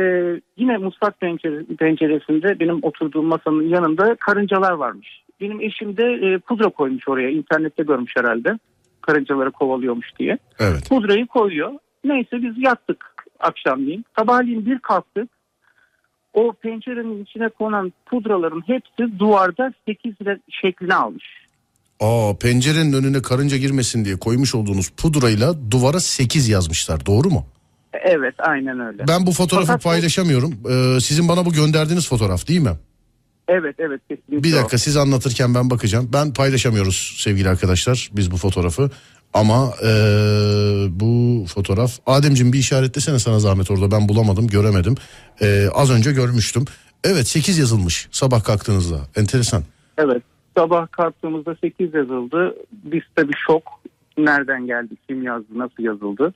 yine mutfak pencere- penceresinde benim oturduğum masanın yanında karıncalar varmış. Benim eşim de e, pudra koymuş oraya. İnternette görmüş herhalde. Karıncaları kovalıyormuş diye Evet. pudrayı koyuyor. Neyse biz yattık akşamleyin. Sabahleyin bir kalktık. O pencerenin içine konan pudraların hepsi duvarda 8 şeklini almış. Aa pencerenin önüne karınca girmesin diye koymuş olduğunuz pudrayla duvara 8 yazmışlar. Doğru mu? Evet aynen öyle. Ben bu fotoğrafı Fakat paylaşamıyorum. Ee, sizin bana bu gönderdiğiniz fotoğraf değil mi? Evet evet kesinlikle. Bir o. dakika siz anlatırken ben bakacağım. Ben paylaşamıyoruz sevgili arkadaşlar biz bu fotoğrafı. Ama ee, bu fotoğraf Ademciğim bir işaretlesene sana zahmet orada ben bulamadım göremedim. Ee, az önce görmüştüm. Evet 8 yazılmış sabah kalktığınızda enteresan. Evet. Sabah kalktığımızda 8 yazıldı. Biz tabii şok. Nereden geldi, kim yazdı, nasıl yazıldı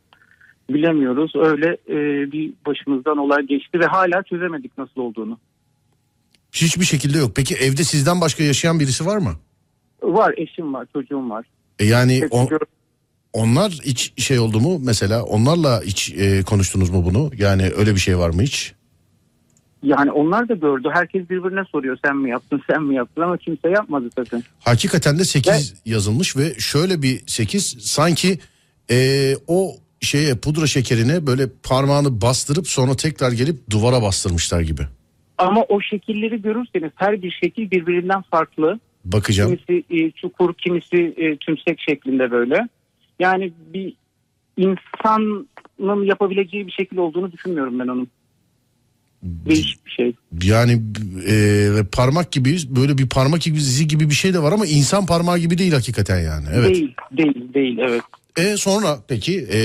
bilemiyoruz. Öyle e, bir başımızdan olay geçti ve hala çözemedik nasıl olduğunu. Hiçbir şekilde yok. Peki evde sizden başka yaşayan birisi var mı? Var, eşim var, çocuğum var. E yani Hepsi o- onlar hiç şey oldu mu mesela onlarla hiç e, konuştunuz mu bunu? Yani öyle bir şey var mı hiç? Yani onlar da gördü. Herkes birbirine soruyor sen mi yaptın, sen mi yaptın ama kimse yapmadı sakın. Hakikaten de 8 yazılmış ve şöyle bir 8 sanki e, o şeye pudra şekerine böyle parmağını bastırıp sonra tekrar gelip duvara bastırmışlar gibi. Ama o şekilleri görürseniz her bir şekil birbirinden farklı. Bakacağım. Kimisi e, çukur, kimisi e, tümsek şeklinde böyle. Yani bir insanın yapabileceği bir şekil olduğunu düşünmüyorum ben onun. Değişik bir şey. Yani e, parmak gibi böyle bir parmak izi gibi bir şey de var ama insan parmağı gibi değil hakikaten yani. Evet. Değil, değil, değil evet. E sonra peki e,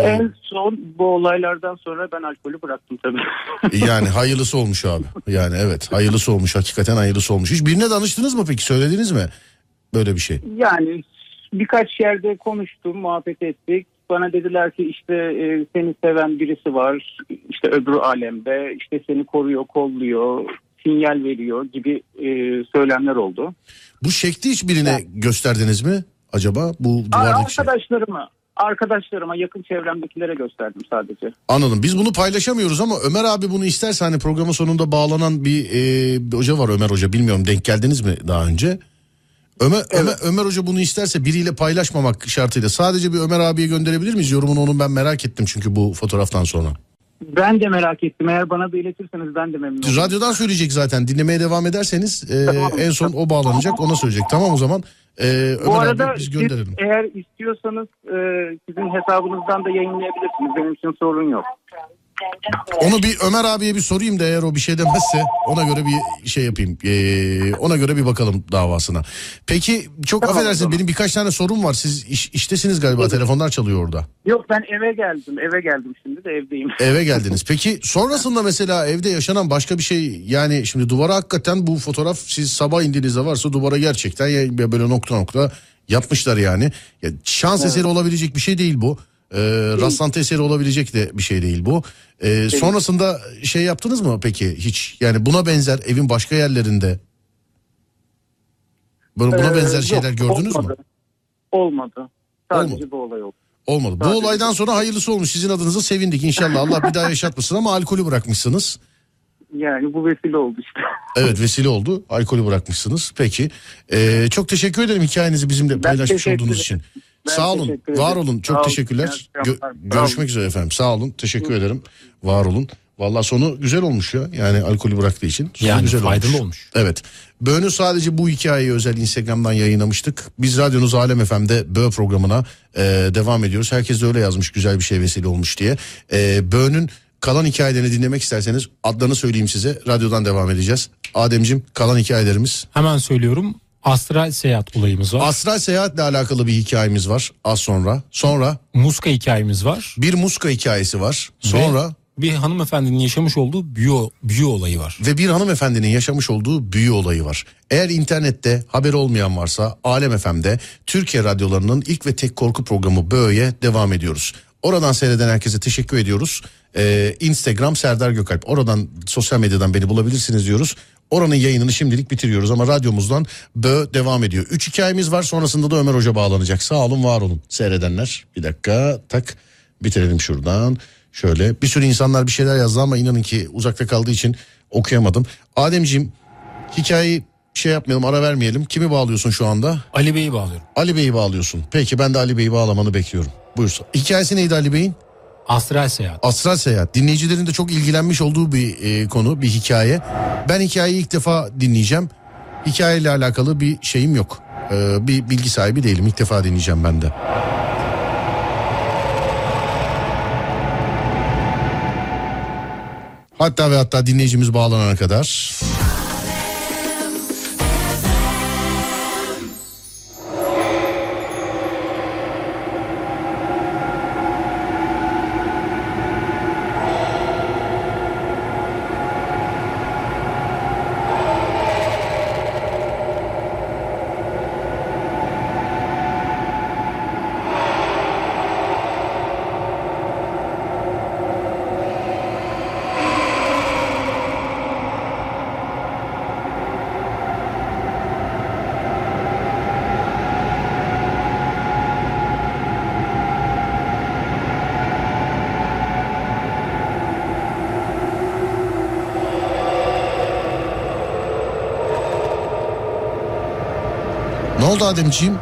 En son bu olaylardan sonra ben alkolü bıraktım tabii. yani hayırlısı olmuş abi. Yani evet hayırlısı olmuş hakikaten hayırlısı olmuş. Hiç birine danıştınız mı peki söylediniz mi böyle bir şey? yani birkaç yerde konuştum, muhabbet ettik. Bana dediler ki işte e, seni seven birisi var, işte öbür alemde, işte seni koruyor, kolluyor, sinyal veriyor gibi e, söylemler oldu. Bu şekli hiç birine gösterdiniz mi acaba bu duvardaki şey? arkadaşlarıma, arkadaşlarıma, yakın çevremdekilere gösterdim sadece. Anladım. Biz bunu paylaşamıyoruz ama Ömer abi bunu isterse hani programın sonunda bağlanan bir, e, bir hoca var Ömer Hoca. Bilmiyorum denk geldiniz mi daha önce? Ömer, Ömer, Ömer Hoca bunu isterse biriyle paylaşmamak şartıyla sadece bir Ömer abiye gönderebilir miyiz? Yorumunu onun ben merak ettim çünkü bu fotoğraftan sonra. Ben de merak ettim. Eğer bana da iletirseniz ben de memnun olurum. Radyodan söyleyecek zaten dinlemeye devam ederseniz e, Tamam. en son o bağlanacak ona söyleyecek. Tamam o zaman e, Ömer Bu arada abi biz siz gönderelim. eğer istiyorsanız e, sizin hesabınızdan da yayınlayabilirsiniz. Benim için sorun yok. Onu bir Ömer abiye bir sorayım da eğer o bir şey demezse ona göre bir şey yapayım. Ee, ona göre bir bakalım davasına. Peki çok Tamam, affedersiniz tamam. benim birkaç tane sorum var. Siz iş, iştesiniz galiba telefonlar çalıyor orada. Yok ben eve geldim. Eve geldim şimdi de evdeyim. Eve geldiniz. Peki sonrasında mesela evde yaşanan başka bir şey yani şimdi duvara hakikaten bu fotoğraf siz sabah indiğinizde varsa duvara gerçekten ya böyle nokta nokta yapmışlar yani. Ya şans eseri olabilecek bir şey değil bu. Ee, rastlantı eseri olabilecek de bir şey değil bu. Ee, sonrasında şey yaptınız mı peki hiç? Yani buna benzer evin başka yerlerinde Buna, buna Ee, benzer yok, şeyler gördünüz mü? olmadı. Olmadı. Sadece Olmadı. bu olay oldu. Olmadı. Bu Sadece- olaydan sonra hayırlısı olmuş. Sizin adınıza sevindik. İnşallah Allah bir daha yaşatmasın ama alkolü bırakmışsınız. Yani bu vesile oldu işte. Evet vesile oldu. Alkolü bırakmışsınız. Peki. Ee, çok teşekkür ederim hikayenizi bizimle paylaşmış olduğunuz için. Ben Sağ olun. ederim. Var olun. Çok Sağ teşekkürler. Gö-. Sağ görüşmek olun. üzere efendim. Sağ olun. Teşekkür ederim. Var olun. Vallahi sonu güzel olmuş ya. Yani alkolü bıraktığı için. Sonu Yani güzel faydalı olmuş. Evet. Böğünü sadece bu hikayeyi özel Instagram'dan yayınlamıştık. Biz radyonuz Alem FM'de Böğ programına e, devam ediyoruz. Herkes de öyle yazmış güzel bir şey vesile olmuş diye. E, Böğünün kalan hikayelerini dinlemek isterseniz adlarını söyleyeyim size. Radyodan devam edeceğiz. Ademcim kalan hikayelerimiz. Hemen söylüyorum. Astral seyahat olayımız var. Astral seyahatle alakalı bir hikayemiz var az sonra. Sonra Muska hikayemiz var. bir muska hikayesi var. Sonra Ve bir hanımefendinin yaşamış olduğu büyü, büyü olayı var. ve bir hanımefendinin yaşamış olduğu büyü olayı var. Eğer internette haberi olmayan varsa Alem FM'de Türkiye radyolarının ilk ve tek korku programı Böğ'ye devam ediyoruz. Oradan seyreden herkese teşekkür ediyoruz. Ee, Instagram Serdar Gökalp. Oradan sosyal medyadan beni bulabilirsiniz diyoruz. Oranın yayınını şimdilik bitiriyoruz ama radyomuzdan Bö devam ediyor. Üç hikayemiz var sonrasında da Ömer Hoca bağlanacak. Sağ olun var olun seyredenler. Bir dakika tak bitirelim şuradan. Şöyle bir sürü insanlar bir şeyler yazdı ama inanın ki uzakta kaldığı için okuyamadım. Ademciğim hikayeyi şey yapmayalım ara vermeyelim. Kimi bağlıyorsun şu anda? Ali Bey'i bağlıyorum. Ali Bey'i bağlıyorsun. Peki ben de Ali Bey'i bağlamanı bekliyorum. Buyursa. Hikayesi neydi Ali Bey'in? Astral seyahat. Astral seyahat. Dinleyicilerin de çok ilgilenmiş olduğu bir e, konu, bir hikaye. Ben hikayeyi ilk defa dinleyeceğim. Hikayeyle alakalı bir şeyim yok. Ee, bir bilgi sahibi değilim. İlk defa dinleyeceğim ben de. Hatta ve hatta dinleyicimiz bağlanana kadar. Ademciğim?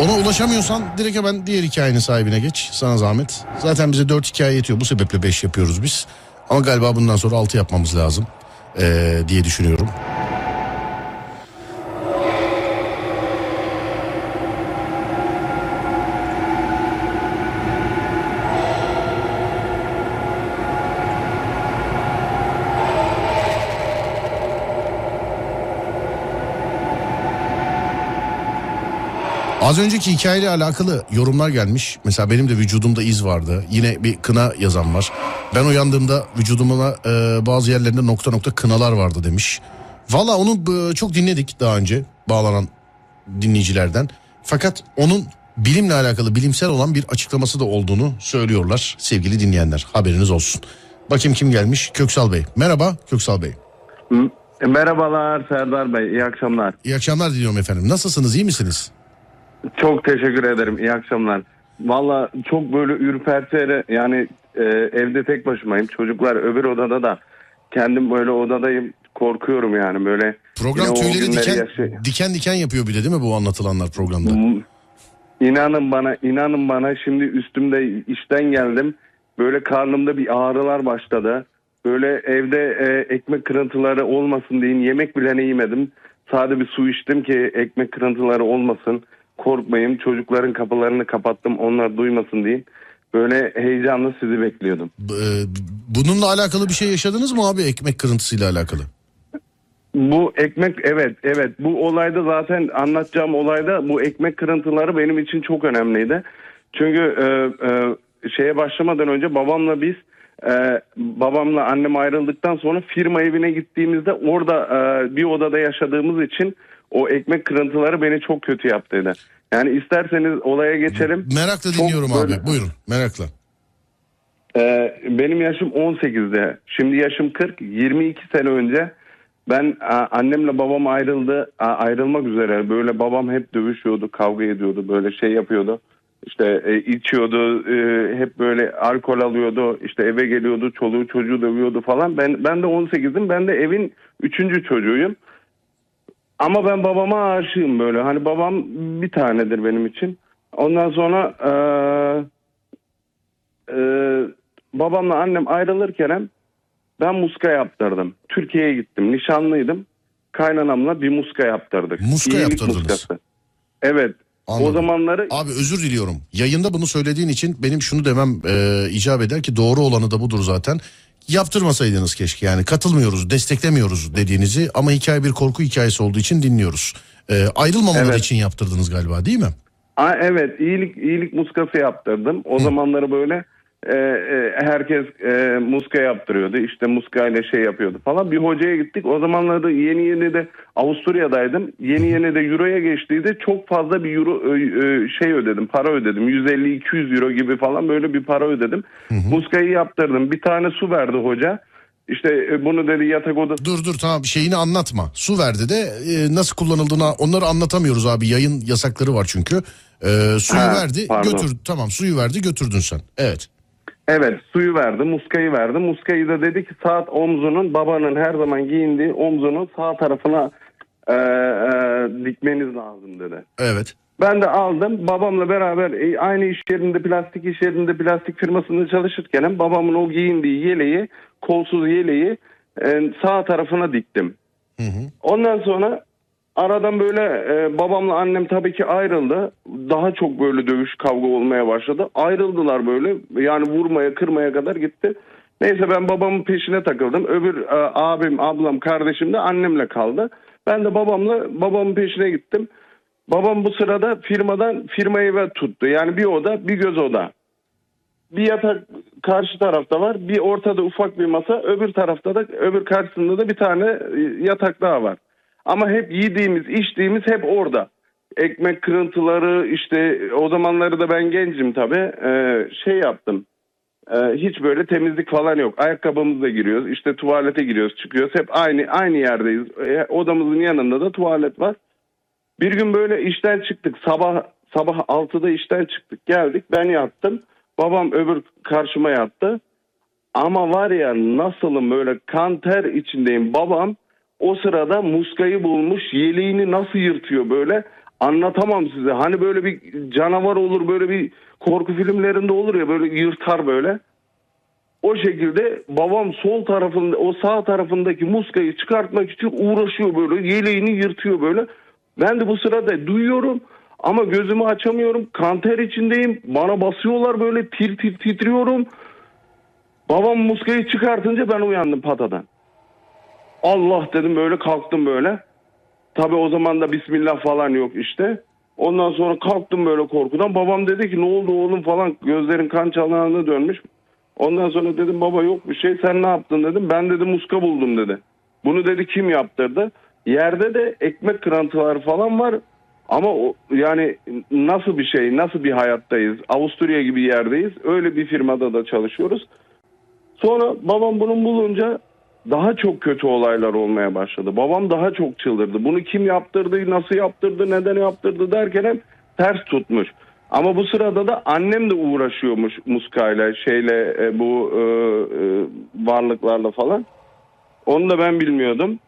Ona ulaşamıyorsan direkt hemen diğer hikayenin sahibine geç. Sana zahmet. Zaten bize dört hikaye yetiyor. Bu sebeple beş yapıyoruz biz. Ama galiba bundan sonra altı yapmamız lazım. ee, diye düşünüyorum. Az önceki hikayeyle alakalı yorumlar gelmiş. Mesela benim de vücudumda iz vardı. Yine bir kına yazan var. Ben uyandığımda vücudumda e, bazı yerlerinde nokta nokta kınalar vardı demiş. Valla onu e, çok dinledik daha önce bağlanan dinleyicilerden. Fakat onun bilimle alakalı bilimsel olan bir açıklaması da olduğunu söylüyorlar sevgili dinleyenler. Haberiniz olsun. Bakayım kim gelmiş? Köksal Bey. Merhaba Köksal Bey. M- Merhabalar Serdar Bey, iyi akşamlar. İyi akşamlar diliyorum efendim. Nasılsınız? iyi misiniz? Çok teşekkür ederim, iyi akşamlar. Valla çok böyle ürpertiyle yani e, evde tek başımayım. Çocuklar öbür odada da kendim böyle odadayım. Korkuyorum yani böyle. Program tüyleri diken, yaşay- diken diken yapıyor bir de değil mi bu anlatılanlar programda? M- İnanın bana, inanın bana şimdi üstümde işten geldim. Böyle karnımda bir ağrılar başladı. Böyle evde e, ekmek kırıntıları olmasın diye yemek bile ne yemedim. Sade bir su içtim ki ekmek kırıntıları olmasın. Korkmayın çocukların kapılarını kapattım onlar duymasın diye. Böyle heyecanla sizi bekliyordum. E, Bununla alakalı bir şey yaşadınız mı abi ekmek kırıntısıyla alakalı? Bu ekmek evet evet bu olayda zaten anlatacağım olayda bu ekmek kırıntıları benim için çok önemliydi. Çünkü e, e, şeye başlamadan önce babamla biz e, babamla annem ayrıldıktan sonra firma evine gittiğimizde orada e, bir odada yaşadığımız için o ekmek kırıntıları beni çok kötü yaptıydı. Yani isterseniz olaya geçelim. Merakla Çok dinliyorum böyle- abi buyurun merakla. Ee, benim yaşım 18'de. Şimdi yaşım 40. 22 sene önce ben annemle babam ayrıldı. ayrılmak üzere. Böyle babam hep dövüşüyordu, kavga ediyordu, böyle şey yapıyordu. İşte e, içiyordu, e, hep böyle alkol alıyordu. İşte eve geliyordu, çoluğu çocuğu dövüyordu falan. Ben ben de 18'im. Ben de evin üçüncü çocuğuyum. Ama ben babama aşığım böyle. Hani babam bir tanedir benim için. Ondan sonra eee ee, babamla annem ayrılırken ben muska yaptırdım. Türkiye'ye gittim. Nişanlıydım. Kaynanamla bir muska yaptırdık. Muska İyilik yaptırdınız. muskası. Evet. Anladım. O zamanları Abi özür diliyorum. Yayında bunu söylediğin için benim şunu demem e, icap eder ki doğru olanı da budur zaten. Yaptırmasaydınız keşke yani katılmıyoruz, desteklemiyoruz dediğinizi ama hikaye bir korku hikayesi olduğu için dinliyoruz. E, ayrılmamaları Evet. için yaptırdınız galiba değil mi? Aa, evet iyilik iyilik muskası yaptırdım. O zamanları böyle e, e, herkes e, muska yaptırıyordu. İşte muska ile şey yapıyordu falan. Bir hocaya gittik. O zamanlarda yeni yeni de Avusturya'daydım. Yeni yeni de euroya geçtiydi. Çok fazla bir euro e, e, şey ödedim. Para ödedim. 150-200 euro gibi falan böyle bir para ödedim. Muskayı yaptırdım. Bir tane su verdi hoca. İşte e, bunu dedi yatak odası Dur dur tamam şeyini anlatma. Su verdi de e, nasıl kullanıldığını onları anlatamıyoruz abi. Yayın yasakları var çünkü. E, suyu Ha, verdi pardon. götür tamam suyu verdi götürdün sen. Evet. Evet suyu verdi muskayı verdi. Muskayı da dedi ki saat omzunun babanın her zaman giyindiği omzunun sağ tarafına e, e, dikmeniz lazım dedi. Evet. Ben de aldım babamla beraber e, aynı iş yerinde plastik iş yerinde plastik firmasında çalışırken babamın o giyindiği yeleği kolsuz yeleği e, sağ tarafına diktim. Hı hı. Ondan sonra Aradan böyle e, babamla annem tabii ki ayrıldı. Daha çok böyle dövüş kavga olmaya başladı. Ayrıldılar böyle. Yani vurmaya kırmaya kadar gitti. Neyse ben babamın peşine takıldım. Öbür e, abim, ablam, kardeşim de annemle kaldı. Ben de babamla babamın peşine gittim. Babam bu sırada firmadan firmayı ve tuttu. Yani bir oda, bir göz oda. Bir yatak karşı tarafta var. Bir ortada ufak bir masa. Öbür tarafta da öbür karşısında da bir tane e, yatak daha var. Ama hep yediğimiz, içtiğimiz hep orada. Ekmek kırıntıları işte o zamanları da ben gencim tabii. Ee, şey yaptım. Ee, hiç böyle temizlik falan yok. Ayakkabımızla giriyoruz. işte tuvalete giriyoruz, çıkıyoruz. Hep aynı aynı yerdeyiz. Ee, odamızın yanında da tuvalet var. Bir gün böyle işten çıktık. Sabah sabah 6'da işten çıktık. Geldik. Ben yattım. Babam öbür karşıma yattı. Ama var ya nasılım böyle kan ter içindeyim. Babam o sırada muskayı bulmuş yeleğini nasıl yırtıyor böyle anlatamam size. Hani böyle bir canavar olur böyle bir korku filmlerinde olur ya böyle yırtar böyle. O şekilde babam sol tarafında o sağ tarafındaki muskayı çıkartmak için uğraşıyor böyle yeleğini yırtıyor böyle. Ben de bu sırada duyuyorum ama gözümü açamıyorum. Kanter içindeyim. Bana basıyorlar böyle tir tir titriyorum. Babam muskayı çıkartınca ben uyandım patadan. Allah dedim böyle kalktım böyle. Tabi o zaman da Bismillah falan yok işte. Ondan sonra kalktım böyle korkudan. Babam dedi ki ne oldu oğlum falan gözlerin kan çanağına dönmüş. Ondan sonra dedim baba yok bir şey sen ne yaptın dedim. Ben dedi muska buldum dedi. Bunu dedi kim yaptırdı? Yerde de ekmek kırıntıları falan var. Ama o, yani nasıl bir şey, nasıl bir hayattayız? Avusturya gibi yerdeyiz. Öyle bir firmada da çalışıyoruz. Sonra babam bunu bulunca daha çok kötü olaylar olmaya başladı. Babam daha çok çıldırdı. Bunu kim yaptırdı, nasıl yaptırdı, neden yaptırdı derken hep ters tutmuş. Ama bu sırada da annem de uğraşıyormuş muskayla, şeyle e, bu e, e, varlıklarla falan. Onu da ben bilmiyordum.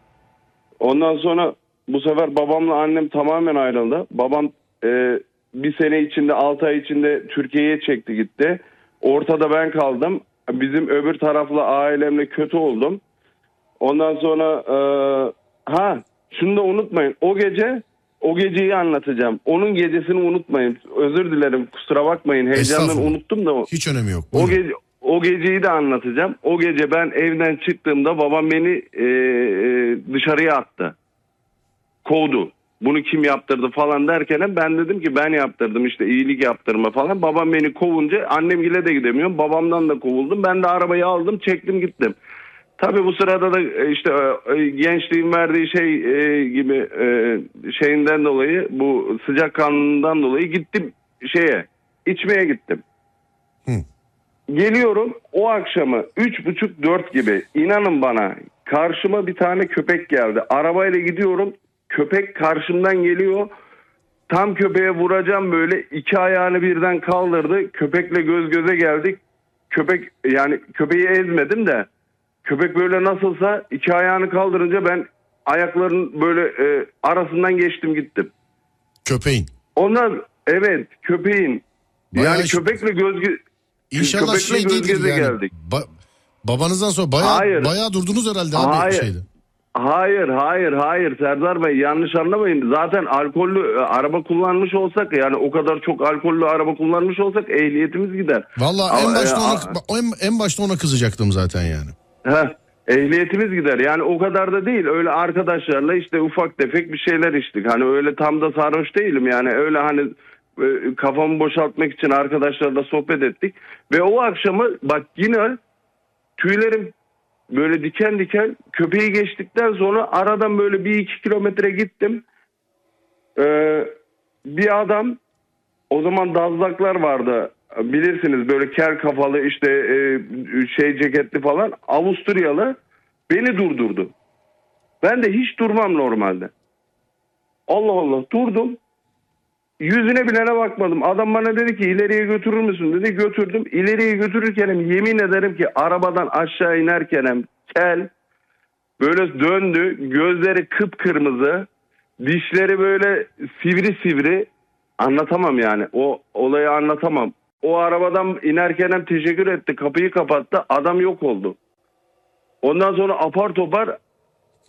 Ondan sonra bu sefer babamla annem tamamen ayrıldı. Babam e, bir sene içinde, 6 ay içinde Türkiye'ye çekti gitti. Ortada ben kaldım. Bizim öbür tarafla ailemle kötü oldum. Ondan sonra e, ha şunu da unutmayın. O gece o geceyi anlatacağım. Onun gecesini unutmayın. Özür dilerim kusura bakmayın. Heyecandan Estağfurullah. unuttum da. o- Hiç önemi yok. O Buyurun. gece o geceyi de anlatacağım. O gece ben evden çıktığımda babam beni e, e, dışarıya attı. Kovdu. Bunu kim yaptırdı falan derken ben dedim ki ben yaptırdım işte iyilik yaptırma falan. Babam beni kovunca annemgile de gidemiyorum. Babamdan da kovuldum. Ben de arabayı aldım çektim gittim. Tabii bu sırada da e, işte e, gençliğin verdiği şey e, gibi e, şeyinden dolayı bu sıcak kanından dolayı gittim şeye içmeye gittim. Geliyorum o akşamı üç buçuk dört gibi inanın bana karşıma bir tane köpek geldi. Arabayla gidiyorum köpek karşımdan geliyor. Tam köpeğe vuracağım böyle iki ayağını birden kaldırdı. Köpekle göz göze geldik. Köpek yani köpeği ezmedim de köpek böyle nasılsa iki ayağını kaldırınca ben ayaklarının böyle e, arasından geçtim gittim. Köpeğin. Ondan evet köpeğin Bayağı yani köpekle göz gö- İnşallah köpekle şey değildir yani. geldik. Ba- babanızdan sonra bayağı, Hayır. bayağı durdunuz herhalde abi Hayır. şeyde. Hayır hayır hayır Serdar Bey yanlış anlamayın. Zaten alkollü e, araba kullanmış olsak yani o kadar çok alkollü araba kullanmış olsak ehliyetimiz gider. Valla en başta e, ona en, en başta ona kızacaktım zaten yani. Heh, ehliyetimiz gider. Yani o kadar da değil. Öyle arkadaşlarla işte ufak tefek bir şeyler içtik. Hani öyle tam da sarhoş değilim. Yani öyle hani e, kafamı boşaltmak için arkadaşlarla sohbet ettik. Ve o akşamı bak yine tüylerim böyle diken diken köpeği geçtikten sonra aradan böyle bir iki kilometre gittim. Ee, bir adam o zaman dazlaklar vardı bilirsiniz böyle kel kafalı işte e, şey ceketli falan Avusturyalı beni durdurdu. Ben de hiç durmam normalde. Allah Allah durdum. Yüzüne bilene bakmadım. Adam bana dedi ki ileriye götürür müsün dedi. Götürdüm. İleriye götürürken yemin ederim ki arabadan aşağı inerken kel böyle döndü. Gözleri kıpkırmızı. Dişleri böyle sivri sivri. Anlatamam yani. O olayı anlatamam. O arabadan inerken hem teşekkür etti. Kapıyı kapattı. Adam yok oldu. Ondan sonra apar topar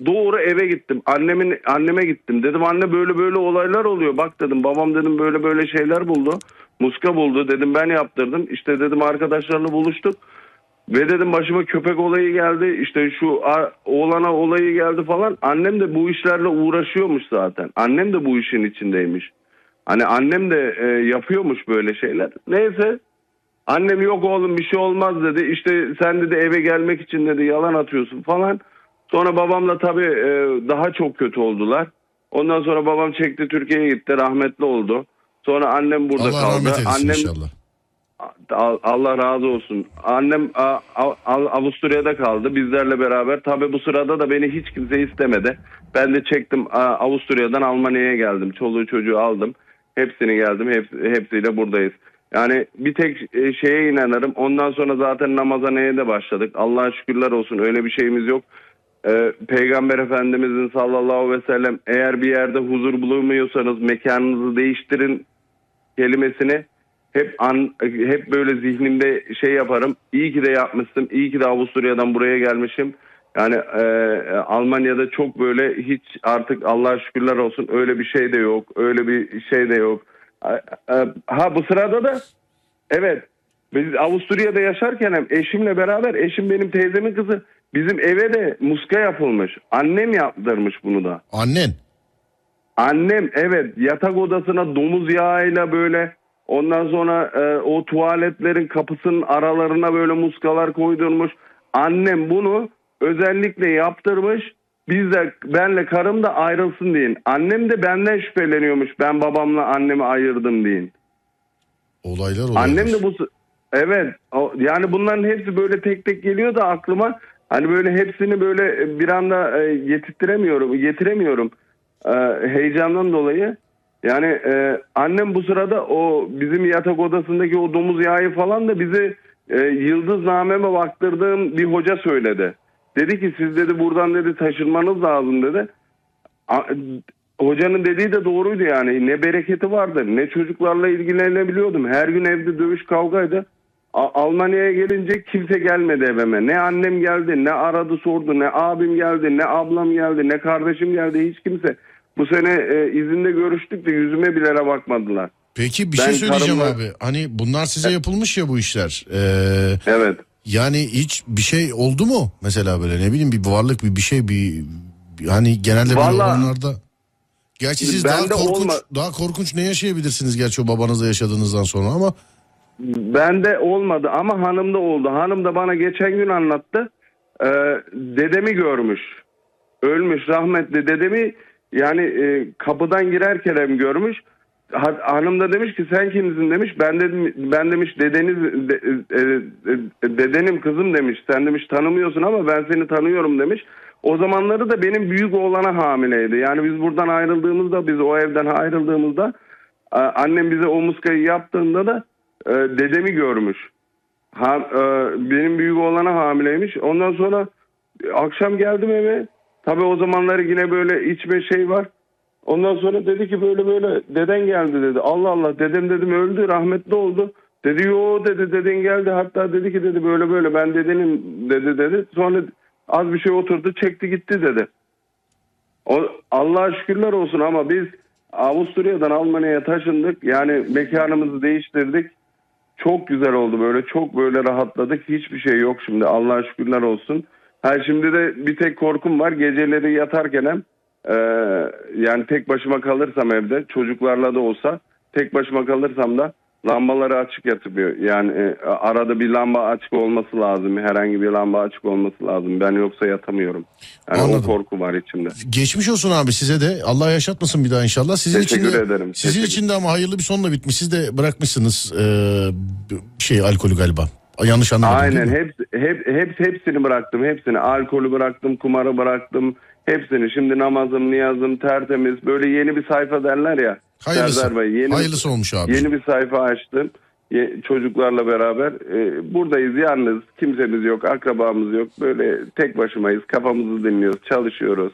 doğru eve gittim. Annemin anneme gittim. Dedim anne böyle böyle olaylar oluyor. Bak dedim babam dedim böyle böyle şeyler buldu. Muska buldu dedim ben yaptırdım. İşte dedim arkadaşlarla buluştuk. Ve dedim başıma köpek olayı geldi. İşte şu oğlana olayı geldi falan. Annem de bu işlerle uğraşıyormuş zaten. Annem de bu işin içindeymiş. Hani annem de e, yapıyormuş böyle şeyler. Neyse Annem yok oğlum bir şey olmaz dedi. İşte sen dedi eve gelmek için dedi yalan atıyorsun falan. Sonra babamla tabii e, daha çok kötü oldular. Ondan sonra babam çekti Türkiye'ye gitti rahmetli oldu. Sonra annem burada Allah kaldı. rahmet eylesin Annem inşallah. Al- Allah razı olsun. Annem a- a- Avusturya'da kaldı bizlerle beraber. Tabii bu sırada da beni hiç kimse istemedi. Ben de çektim a- Avusturya'dan Almanya'ya geldim. Çoluğu çocuğu aldım. Hepsini geldim. Hep, hepsiyle buradayız. Yani bir tek e, şeye inanırım. Ondan sonra zaten namaza neye de başladık. Allah'a şükürler olsun öyle bir şeyimiz yok. Ee, Peygamber Efendimizin sallallahu aleyhi ve sellem eğer bir yerde huzur bulamıyorsanız mekanınızı değiştirin kelimesini hep an, hep böyle zihnimde şey yaparım. İyi ki de yapmıştım. İyi ki de Avusturya'dan buraya gelmişim. Yani e, Almanya'da çok böyle hiç artık Allah'a şükürler olsun öyle bir şey de yok. Öyle bir şey de yok. E, e, Ha bu sırada da evet biz Avusturya'da yaşarken hem eşimle beraber eşim benim teyzemin kızı bizim eve de muska yapılmış. Annem yaptırmış bunu da. Annen. Annem evet yatak odasına domuz yağıyla böyle ondan sonra e, o tuvaletlerin kapısının aralarına böyle muskalar koydurmuş. Annem bunu özellikle yaptırmış. Biz de benle karım da ayrılsın deyin. Annem de benden şüpheleniyormuş. Ben babamla annemi ayırdım deyin. Olaylar olaylar. Annem de bu evet yani bunların hepsi böyle tek tek geliyor da aklıma hani böyle hepsini böyle bir anda e, getirtiremiyorum getiremiyorum e, heyecandan dolayı yani e, annem bu sırada o bizim yatak odasındaki o domuz yağı falan da bizi e, yıldıznameme baktırdığım bir hoca söyledi. Dedi ki siz dedi buradan dedi taşınmanız lazım dedi. Hocanın dediği de doğruydu yani. Ne bereketi vardı ne çocuklarla ilgilenebiliyordum. Her gün evde dövüş kavgaydı. Almanya'ya gelince kimse gelmedi evime. Ne annem geldi, ne aradı sordu, ne abim geldi, ne ablam geldi, ne kardeşim geldi. Hiç kimse. Bu sene e, izinde görüştük de yüzüme bilere bakmadılar. Peki bir Ben şey söyleyeceğim karımla- abi. Hani bunlar size yapılmış ya bu işler. Ee, Evet. Yani hiç bir şey oldu mu? Mesela böyle ne bileyim bir varlık bir bir şey bir, bir- hani genelde böyle Vallahi- olanlarda. Gerçi siz daha korkunç olma- daha korkunç ne yaşayabilirsiniz gerçi o babanızla yaşadığınızdan sonra ama Bende olmadı ama hanımda oldu. Hanım da bana geçen gün anlattı. Ee, dedemi görmüş. Ölmüş rahmetli dedemi yani e, kapıdan girerken görmüş. Ha- hanım da demiş ki sen kimsin demiş. Ben dedim ben demiş dedeniz de- e, e, dedenim kızım demiş. Sen demiş tanımıyorsun ama ben seni tanıyorum demiş. O zamanları da benim büyük oğlana hamileydi. Yani biz buradan ayrıldığımızda biz o evden ayrıldığımızda annem bize o muskayı yaptığında da e, dedemi görmüş. Ha, e, benim büyük oğlana hamileymiş. Ondan sonra e, akşam geldim eve. Tabii o zamanları yine böyle içme şey var. Ondan sonra dedi ki böyle böyle deden geldi dedi. Allah Allah dedem dedim öldü rahmetli oldu. Dedi yo dedi deden geldi hatta dedi ki dedi böyle böyle ben dedenim dedi dedi. Sonra az bir şey oturdu çekti gitti dedi. O, Allah'a şükürler olsun ama biz Avusturya'dan Almanya'ya taşındık. Yani mekanımızı değiştirdik. Çok güzel oldu böyle. Çok böyle rahatladık. Hiçbir şey yok şimdi. Allah'a şükürler olsun. Ha şimdi de bir tek korkum var. Geceleri yatarken hem e, yani tek başıma kalırsam evde çocuklarla da olsa tek başıma kalırsam da lambaları açık yatıyor. Yani e, arada bir lamba açık olması lazım. Herhangi bir lamba açık olması lazım. Ben yoksa yatamıyorum. Yani Anladım. o korku var içimde. geçmiş olsun abi size de Allah yaşatmasın bir daha inşallah. Sizin Teşekkür için de, ederim. Sizin Teşekkür- için de ama hayırlı bir sonla bitmiş. Siz de bırakmışsınız e, şey alkolü galiba. Yanlış anlamadım Aynen hep, hep, hep, hepsini bıraktım hepsini alkolü bıraktım kumarı bıraktım hepsini şimdi namazım niyazım tertemiz böyle yeni bir sayfa derler ya Hayırlısı. Serdar Bey yeni, Hayırlısı olmuş abi. yeni bir sayfa açtım çocuklarla beraber Ee, buradayız yalnız kimsemiz yok akrabamız yok böyle tek başımayız kafamızı dinliyoruz çalışıyoruz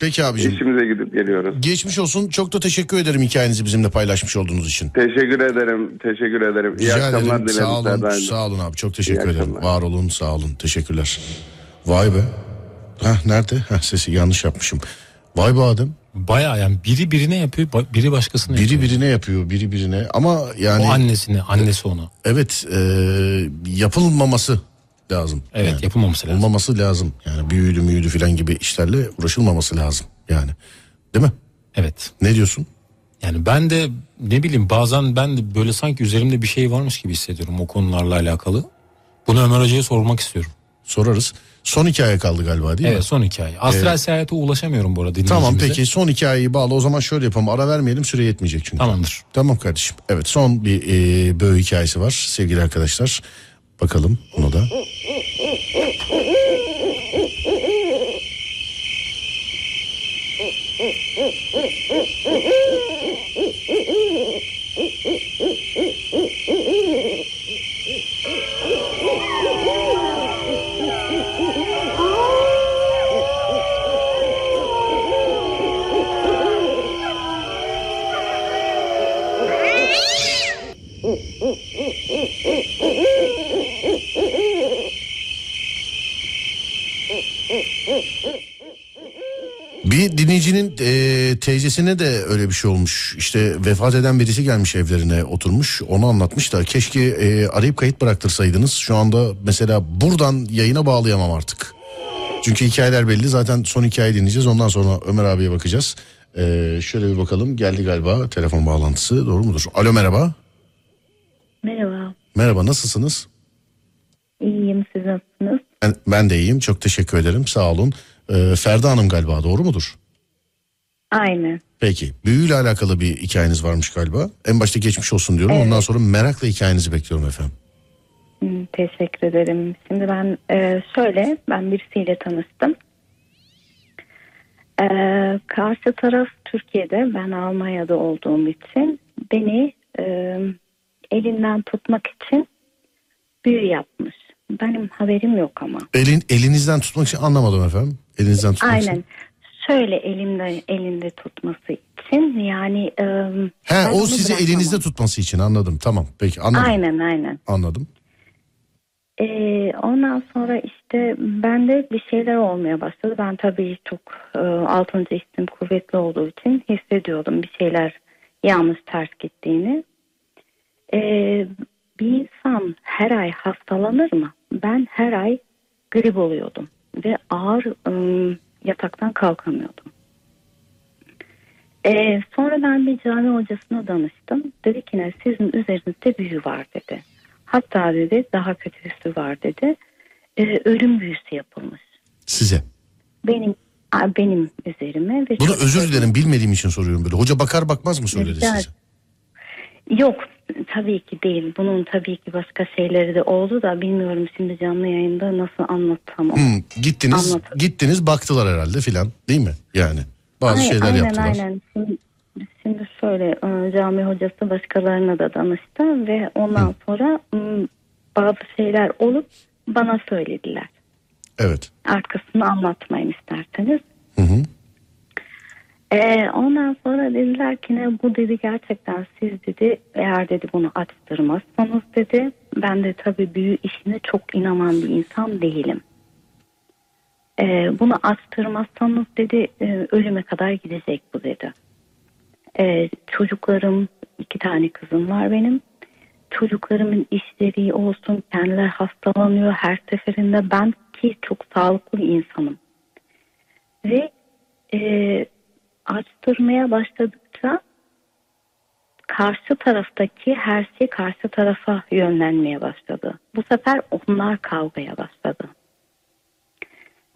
Peki abicim. işimize gidip geliyoruz Geçmiş olsun. Çok da teşekkür ederim hikayenizi bizimle paylaşmış olduğunuz için. teşekkür ederim teşekkür ederim iyi Rica akşamlar ederim. Sağ olun. Serdar'cığım. Sağ olun abi. Çok teşekkür İyi ederim. akşamlar. Var olun. Sağ olun. Teşekkürler. Vay be. Heh, nerede? Heh, sesi yanlış yapmışım. Vay be Adem. Baya yani biri birine yapıyor biri başkasına Biri yapıyor. birine yapıyor biri birine ama yani O annesine annesi ona. evet e, yapılmaması lazım. Evet Yani. yapılmaması lazım. Olmaması lazım. Yani büyüdü müyüdü filan gibi işlerle uğraşılmaması lazım yani. Değil mi? Evet. Ne diyorsun? Yani ben de ne bileyim bazen ben de böyle sanki üzerimde bir şey varmış gibi hissediyorum o konularla alakalı. Bunu Ömer Hoca'ya sormak istiyorum. Sorarız. Son hikaye kaldı galiba değil mi? Evet son hikaye. Astral seyahate ulaşamıyorum bu arada Tamam peki son hikayeyi bağla o zaman şöyle yapalım ara vermeyelim süre yetmeyecek çünkü. Tamamdır. Tamam kardeşim. Evet son bir e, böğü hikayesi var sevgili arkadaşlar. Bakalım bunu da. Dinleyicinin e, teyzesine de öyle bir şey olmuş. İşte vefat eden birisi gelmiş evlerine oturmuş. Onu anlatmış da keşke e, arayıp kayıt bıraktırsaydınız. Şu anda mesela buradan yayına bağlayamam artık. Çünkü hikayeler belli. Zaten son hikayeyi dinleyeceğiz. Ondan sonra Ömer abiye bakacağız. E, şöyle bir bakalım. Geldi galiba telefon bağlantısı. Doğru mudur? Alo merhaba. Merhaba. Merhaba nasılsınız? İyiyim siz nasılsınız? Ben, ben de iyiyim. Çok teşekkür ederim. Sağ olun. E, Ferda Hanım galiba doğru mudur? Aynen. Peki. Büyüyle alakalı bir hikayeniz varmış galiba. En başta geçmiş olsun diyorum. Ondan sonra merakla hikayenizi bekliyorum efendim. Hmm, Teşekkür ederim. Şimdi ben e, şöyle ben birisiyle tanıştım. E, karşı taraf Türkiye'de ben Almanya'da olduğum için beni e, elinden tutmak için büyü yapmış. Benim haberim yok ama. Elin elinizden tutmak için anlamadım efendim. Elinizden tutmak için. Şöyle elimde elinde tutması için yani e, He o sizi bırakamam. elinizde tutması için anladım. Tamam. Peki anladım. Aynen aynen. Anladım. Ee, ondan sonra işte bende bir şeyler olmaya başladı. Ben tabii çok e, altıncı hissim kuvvetli olduğu için hissediyordum bir şeyler yanlış ters gittiğini. Ee, bir insan her ay hastalanır mı? Ben her ay grip oluyordum ve ağır ım, yataktan kalkamıyordum. Ee, sonra ben bir cami hocasına danıştım. Dedi ki ne sizin üzerinizde büyü var dedi. Hatta dedi daha kötüsü var dedi. Ee, ölüm büyüsü yapılmış. Size. Benim benim üzerime ve Bunu özür dilerim bilmediğim için soruyorum böyle. Hoca bakar bakmaz mı söyledi Rica size? Yok tabii ki değil. Bunun tabii ki başka şeyleri de oldu da bilmiyorum şimdi canlı yayında nasıl anlatsam onu. Hmm, gittiniz Anladım. gittiniz baktılar herhalde filan değil mi? Yani bazı Ay- şeyler aynen, yaptılar. Aynen Şimdi, şimdi şöyle e, cami hocası başkalarına da danıştı ve ondan sonra m, bazı şeyler olup bana söylediler. Evet. Arkasını anlatmayın isterseniz. Hı hı. Ee, ondan sonra dediler ki ne bu dedi gerçekten siz dedi eğer dedi bunu açtırmazsanız dedi ben de tabii büyü işine çok inanan bir insan değilim. Ee, bunu açtırmazsanız dedi e, ölüme kadar gidecek bu dedi. Ee, çocuklarım iki tane kızım var benim. Çocuklarımın işleri olsun kendileri hastalanıyor her seferinde ben ki çok sağlıklı bir insanım. Ve e, açtırmaya başladıkça karşı taraftaki her şey karşı tarafa yönlenmeye başladı. Bu sefer onlar kavgaya başladı.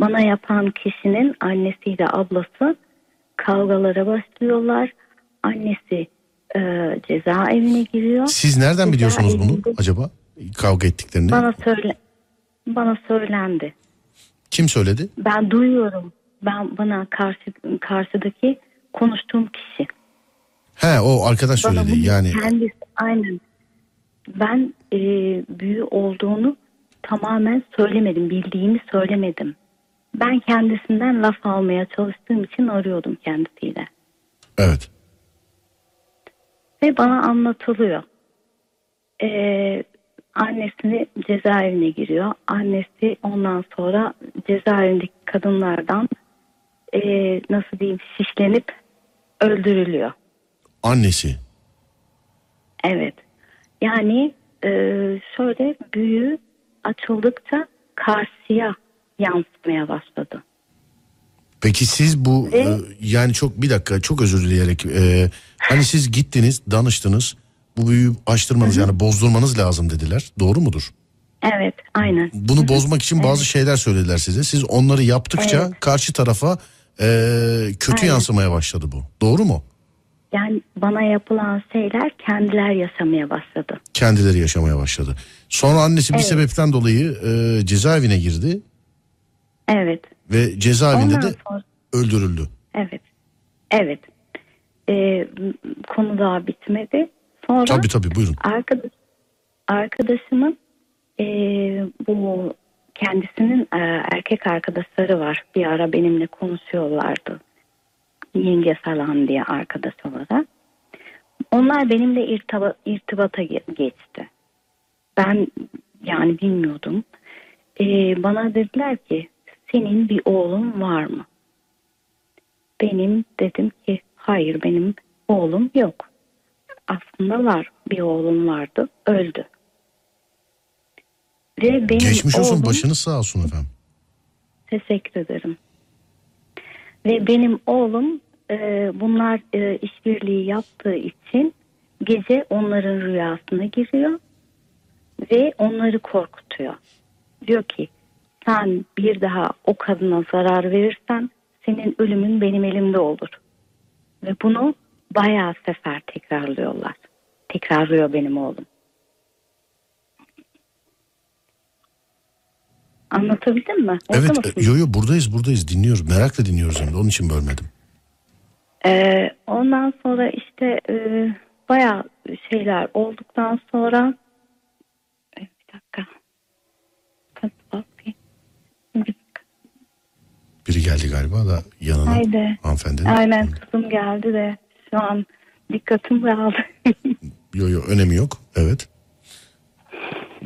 Bana yapan kişinin annesiyle ablası kavgalara başlıyorlar. Annesi e, cezaevine giriyor. Siz nereden biliyorsunuz bunu acaba? Kavga ettiklerini. Bana söyle bana söylendi. Kim söyledi? Ben duyuyorum. Ben bana karşı karşıdaki konuştuğum kişi. He o arkadaş Bana söyledi. Yani kendisi aynen. Ben e, büyü olduğunu tamamen söylemedim. Bildiğimi söylemedim. Ben kendisinden laf almaya çalıştığım için arıyordum kendisiyle. evet. Ve bana anlatılıyor. Ee, Annesi cezaevine giriyor. Annesi ondan sonra cezaevindeki kadınlardan e, nasıl diyeyim şişlenip öldürülüyor. Annesi. Evet. Yani e, şöyle büyü açıldıkça karşıya yansıtmaya başladı. Peki siz bu Ve- e, yani çok bir dakika çok özür dileyerek e, hani siz gittiniz danıştınız bu büyüyü açtırmanız yani bozdurmanız lazım dediler. Doğru mudur? Evet, aynen. Bunu bozmak için bazı şeyler söylediler size. Siz onları yaptıkça Evet. karşı tarafa e, kötü Aynen. yansımaya başladı bu. Doğru mu? Yani bana yapılan şeyler kendiler yaşamaya başladı. Kendileri yaşamaya başladı. Sonra annesi bir Evet. sebepten dolayı e, cezaevine girdi Evet. ve cezaevinde Ondan de sonra öldürüldü. evet. Evet. Ee, konu daha bitmedi. Sonra Tabii tabii buyurun. arkadaş arkadaşımın e, bu kendisinin e, erkek arkadaşları var. Bir ara benimle konuşuyorlardı. Yenge falan diye arkadaş olarak. Onlar benimle irtiba, irtibata ge- geçti. Ben yani bilmiyordum. E, bana dediler ki senin bir oğlun var mı? Benim dedim ki hayır benim oğlum yok aslında var. Bir oğlum vardı. Öldü. Ve benim Geçmiş olsun oğlum, başınız sağ olsun efendim. Teşekkür ederim. Ve benim oğlum e, bunlar e, işbirliği yaptığı için gece onların rüyasına giriyor ve onları korkutuyor. Diyor ki sen bir daha o kadına zarar verirsen senin ölümün benim elimde olur. Ve bunu bayağı sefer tekrarlıyorlar. Tekrarlıyor benim oğlum. Anlatabildim mi? Orada Evet mısın? yo yo buradayız buradayız dinliyoruz. Merakla dinliyoruz hem de onun için bölmedim. Ee, ondan sonra işte e, bayağı şeyler olduktan sonra bir dakika. Biri geldi galiba da yanına Haydi. hanımefendinin. Aynen kızım geldi de şu an dikkatim dağıldı. Yo yo önemi yok. Evet.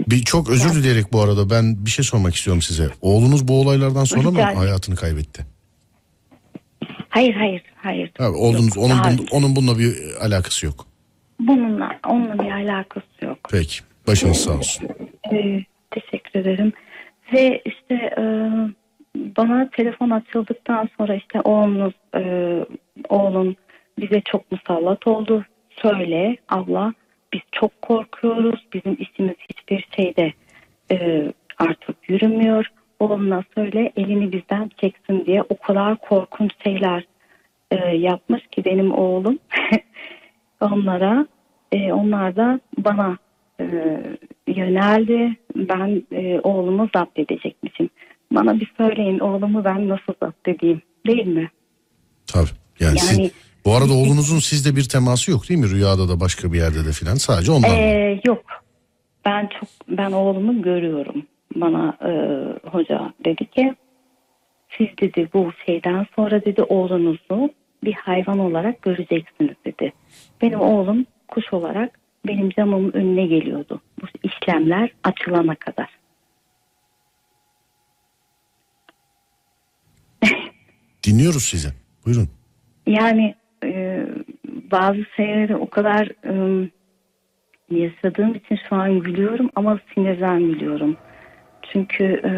Bir çok özür dileyerek bu arada ben bir şey sormak istiyorum size. Oğlunuz bu olaylardan sonra mı hayatını kaybetti? hayır hayır hayır. Ha, oğlunuz onun bun- onun bununla bir alakası yok. Bununla onunla bir alakası yok. Peki. Başınız sağ olsun. Ee, teşekkür ederim. Ve işte e, bana telefon açıldıktan sonra işte oğlunuz e, oğlun bize çok musallat oldu. Söyle abla biz çok korkuyoruz. Bizim işimiz hiçbir şeyde e, artık yürümüyor. Oğluna söyle elini bizden çeksin diye o kadar korkunç şeyler e, yapmış ki benim oğlum onlara e, onlar da bana e, yöneldi. Ben e, oğlumu zapt edecekmişim. Bana bir söyleyin oğlumu ben nasıl zapt edeyim değil mi? Tabii. Yani, siz, Yani- bu arada oğlunuzun sizde bir teması yok değil mi? Rüyada da başka bir yerde de filan. Sadece ondan. Ee, yok. Ben çok ben oğlumu görüyorum. Bana e, hoca dedi ki siz dedi bu şeyden sonra dedi oğlunuzu bir hayvan olarak göreceksiniz dedi. Benim oğlum kuş olarak benim camımın önüne geliyordu. Bu işlemler açılana kadar. Dinliyoruz sizi. Buyurun. Yani bazı şeyleri o kadar e, yaşadığım için şu an gülüyorum ama sinirden gülüyorum. Çünkü e,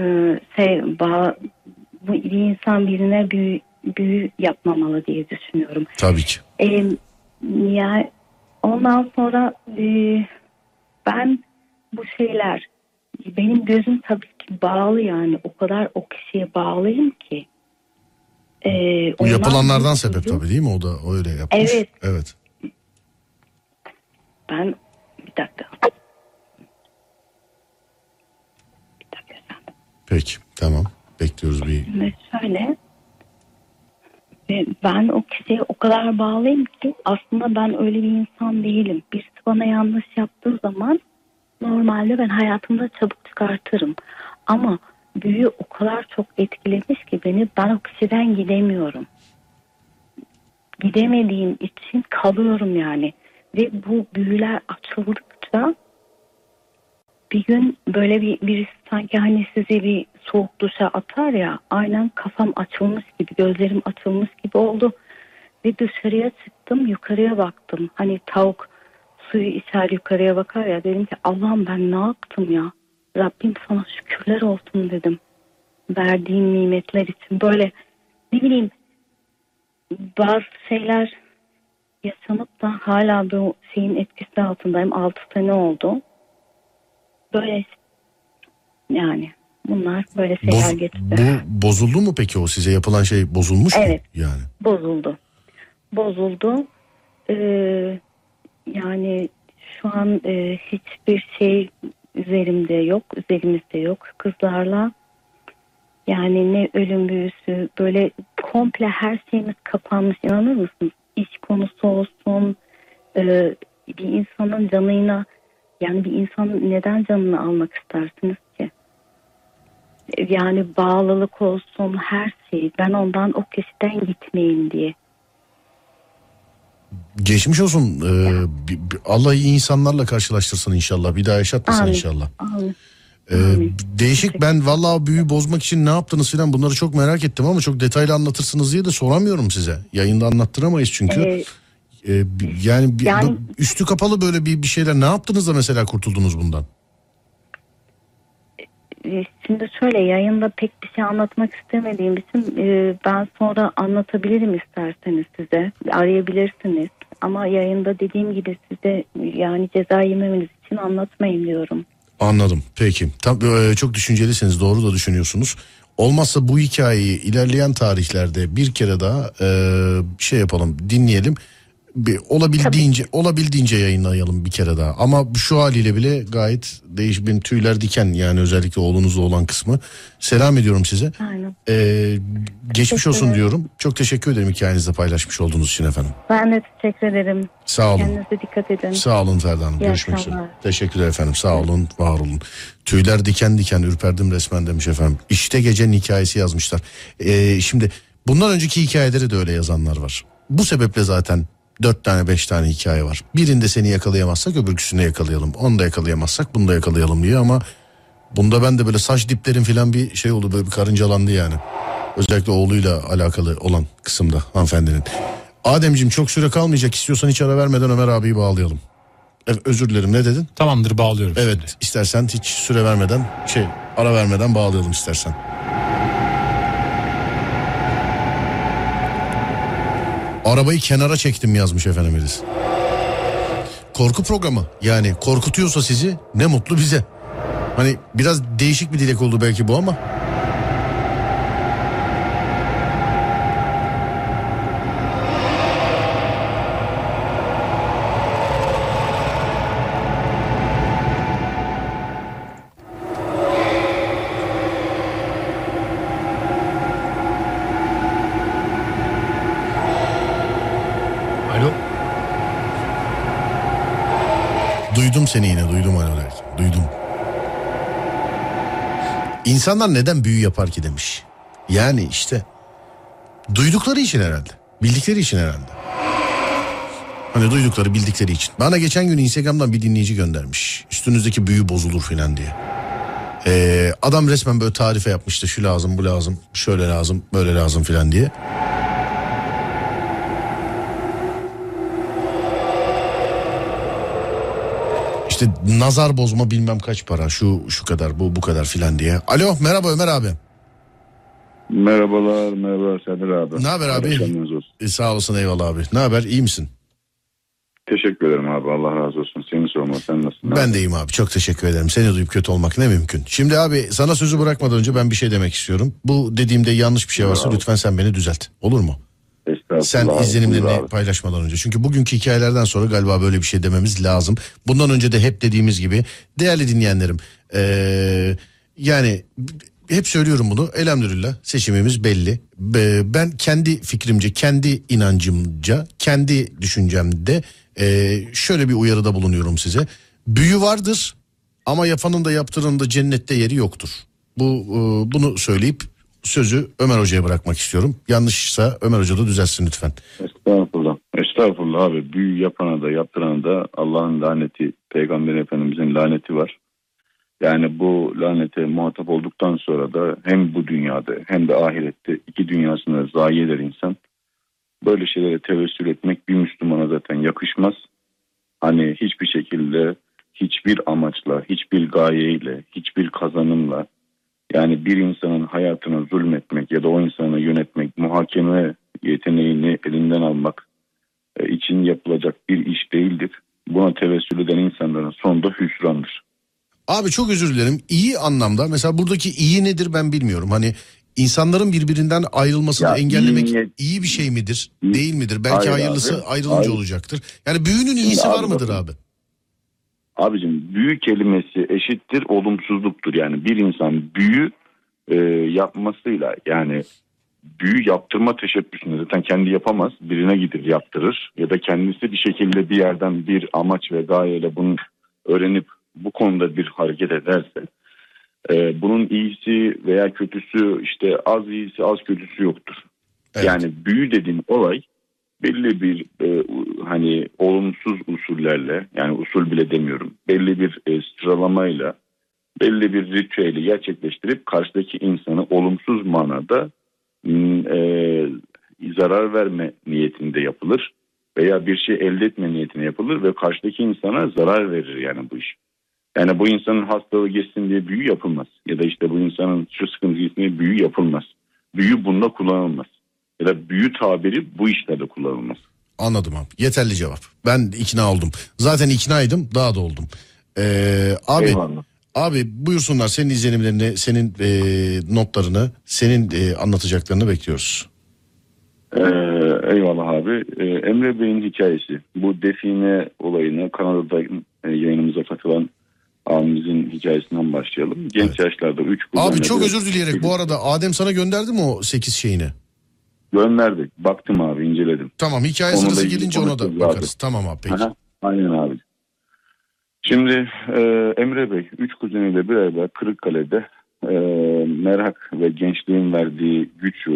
şey bağ, bu bir insan birine büyü, büyü yapmamalı diye düşünüyorum. Tabii ki. E, ya ondan sonra e, ben bu şeyler benim gözüm tabii ki bağlı yani o kadar o kişiye bağlıyım ki. E, Bu ondan yapılanlardan sebep tabii değil mi? O da öyle yapmış. Evet. Evet. Ben bir dakika. Bir dakika efendim. Peki. Tamam. Bekliyoruz bir. Şimdi şöyle. e, Ben o kişiye o kadar bağlıyım ki aslında ben öyle bir insan değilim. Birisi bana yanlış yaptığı zaman normalde ben hayatımda çabuk çıkartırım. Ama büyü o kadar çok etkilemiş ki beni ben o kişiden gidemiyorum. Gidemediğim için kalıyorum yani. Ve bu büyüler açıldıkça bir gün böyle bir birisi sanki hani sizi bir soğuk duşa atar ya aynen kafam açılmış gibi gözlerim açılmış gibi oldu ve dışarıya çıktım yukarıya baktım hani tavuk suyu içer yukarıya bakar ya dedim ki Allah'ım ben ne yaptım ya Rabbim sana şükürler olsun dedim verdiğin nimetler için böyle ne bileyim bazı şeyler yaşanıp da hala bu şeyin etkisi altındayım 6 sene oldu böyle yani bunlar böyle şeyler Boz- geçti. bu bozuldu mu peki o size yapılan şey bozulmuş mu? Evet. Yani. Bozuldu. Bozuldu. Ee, yani şu an e, hiçbir şey üzerimde yok, üzerimizde yok kızlarla. Yani ne ölüm büyüsü böyle komple her şeyimiz kapanmış inanır mısınız? İş konusu olsun e, bir insanın canına yani bir insan neden canını almak istersiniz ki? E, Yani bağlılık olsun her şey. Ben ondan o kişiden gitmeyeyim diye. Geçmiş olsun. Ee, Allah iyi insanlarla karşılaştırsın inşallah. Bir daha yaşatmasın Amin. inşallah. Amin. Ee, Amin. değişik ben vallahi büyü bozmak için ne yaptınız filan bunları çok merak ettim ama çok detaylı anlatırsınız diye de soramıyorum size. Yayında anlattıramayız çünkü. Ee, Ee, yani, Yani- üstü kapalı böyle bir, bir şeyler ne yaptınız da mesela kurtuldunuz bundan? E, şimdi şöyle yayında pek bir şey anlatmak istemediğim için e, ben sonra anlatabilirim isterseniz size. Arayabilirsiniz. Ama yayında dediğim gibi size yani ceza yememeniz için anlatmayın diyorum. Anladım. Peki. Tam, e, çok düşüncelisiniz. Doğru da düşünüyorsunuz. Olmazsa bu hikayeyi ilerleyen tarihlerde bir kere daha e, şey yapalım, dinleyelim. Bir, olabildiğince olabildiğince yayınlayalım bir kere daha. Ama şu haliyle bile gayet değiş benim tüyler diken yani özellikle oğlunuzla olan kısmı. Selam ediyorum size. Aynen. E, geçmiş olsun ederim. diyorum. Çok teşekkür ederim hikayenizde paylaşmış olduğunuz için efendim. Ben de teşekkür ederim. Sağ olun. Kendinize dikkat edin. Sağ olun Ferda Hanım. İyi Görüşmek üzere. Teşekkürler efendim. Sağ olun, var olun. Tüyler diken diken ürperdim resmen demiş efendim. İşte gecenin hikayesi yazmışlar. Ee, şimdi bundan önceki hikayeleri de öyle yazanlar var. Bu sebeple zaten dört tane beş tane hikaye var. Birinde seni yakalayamazsak öbürküsünde yakalayalım. Onu da yakalayamazsak bunu da yakalayalım diye ama bunda ben de böyle saç diplerim falan bir şey oldu böyle bir karıncalandı yani. Özellikle oğluyla alakalı olan kısımda hanımefendinin. Ademciğim çok süre kalmayacak istiyorsan hiç ara vermeden Ömer abiyi bağlayalım. Evet, özür dilerim ne dedin? Tamamdır bağlıyorum. Evet şimdi. istersen hiç süre vermeden şey ara vermeden bağlayalım istersen. Arabayı kenara çektim yazmış efendim birisi. Korku programı yani korkutuyorsa sizi ne mutlu bize. Hani biraz değişik bir dilek oldu belki bu ama. Alo. Duydum seni yine duydum Alo Duydum. İnsanlar neden büyü yapar ki demiş. Yani işte duydukları için herhalde. Bildikleri için herhalde. Hani duydukları bildikleri için. Bana geçen gün Instagram'dan bir dinleyici göndermiş. Üstünüzdeki büyü bozulur filan diye. Ee, adam resmen böyle tarife yapmıştı. Şu lazım bu lazım şöyle lazım böyle lazım filan diye. İşte nazar bozma bilmem kaç para şu şu kadar bu bu kadar filan diye. Alo merhaba Ömer abi. Merhabalar, merhaba Serdar abi. Ne haber abi? E, sağ olasın eyvallah abi. Ne haber iyi misin? Teşekkür ederim abi, Allah razı olsun. Seni sorma, sen nasılsın? Ben de iyiyim abi çok teşekkür ederim. Seni duyup kötü olmak ne mümkün. Şimdi abi sana sözü bırakmadan önce ben bir şey demek istiyorum. Bu dediğimde yanlış bir şey varsa Bravo. lütfen sen beni düzelt. Olur mu? Sen izlenimlerini paylaşmadan önce. Çünkü bugünkü hikayelerden sonra galiba böyle bir şey dememiz lazım. Bundan önce de hep dediğimiz gibi değerli dinleyenlerim. eee, yani hep söylüyorum bunu. Elhamdülillah seçimimiz belli. Be- Ben kendi fikrimce, kendi inancımca, kendi düşüncemde şöyle bir uyarıda bulunuyorum size. Büyü vardır ama yapanın da yaptıranın da cennette yeri yoktur. Bu bunu söyleyip sözü Ömer Hoca'ya bırakmak istiyorum. Yanlışsa Ömer Hoca da düzelsin lütfen. Estağfurullah. Estağfurullah abi. Büyü yapana da yaptırana da Allah'ın laneti, Peygamber Efendimizin laneti var. Yani bu lanete muhatap olduktan sonra da hem bu dünyada hem de ahirette iki dünyasında zayi eder insan. Böyle şeylere tevessül etmek bir Müslümana zaten yakışmaz. Hani hiçbir şekilde hiçbir amaçla, hiçbir gayeyle, hiçbir kazanımla yani bir insanın hayatına zulmetmek ya da o insanı yönetmek, muhakeme yeteneğini elinden almak e, için yapılacak bir iş değildir. Buna tevessül eden insanların sonunda hüsrandır. Abi çok özür dilerim. İyi anlamda mesela buradaki iyi nedir ben bilmiyorum. Hani insanların birbirinden ayrılmasını Ya engellemek iyi iyi bir şey midir? İyi- Değil midir? Belki Hayır hayırlısı abi, ayrılınca hayır. olacaktır. Yani büyünün iyisi var mıdır abi? Abicim büyü kelimesi eşittir olumsuzluktur. Yani bir insan büyü e, yapmasıyla yani büyü yaptırma teşebbüsünü zaten kendi yapamaz. Birine gidip yaptırır ya da kendisi bir şekilde bir yerden bir amaç ve gayeyle bunu öğrenip bu konuda bir hareket ederse e, bunun iyisi veya kötüsü işte az iyisi az kötüsü yoktur. Evet. Yani büyü dediğin olay belli bir e, hani olumsuz usullerle yani usul bile demiyorum belli bir e, sıralamayla belli bir ritüeli gerçekleştirip karşıdaki insanı olumsuz manada e, zarar verme niyetinde yapılır veya bir şey elde etme niyetine yapılır ve karşıdaki insana zarar verir yani bu iş. Yani bu insanın hastalığı geçsin diye büyü yapılmaz. Ya da işte bu insanın şu sıkıntı geçsin diye büyü yapılmaz. Büyü bunda kullanılmaz. Ya da büyü tabiri bu işlerde kullanılmaz. Anladım abi. Yeterli cevap. Ben ikna oldum. Zaten iknaydım daha da oldum. Ee, abi Eyvallah. abi buyursunlar senin izlenimlerini, senin e, notlarını, senin e, anlatacaklarını bekliyoruz. Ee, eyvallah abi. Ee, Emre Bey'in hikayesi. Bu define olayını Kanada'da e, yayınımıza katılan abimizin hikayesinden başlayalım. Genç Evet. yaşlarda 3 Abi çok özür dileyerek bu arada Adem sana gönderdi mi o 8 şeyini? Gönderdik. Baktım abi inceledim. Tamam hikaye Onunla sırası gelince ona da bakarız. Tamam abi peki. Aha, aynen abi. Şimdi e, Emre Bey üç kuzeniyle beraber Kırıkkale'de e, merak ve gençliğin verdiği güçle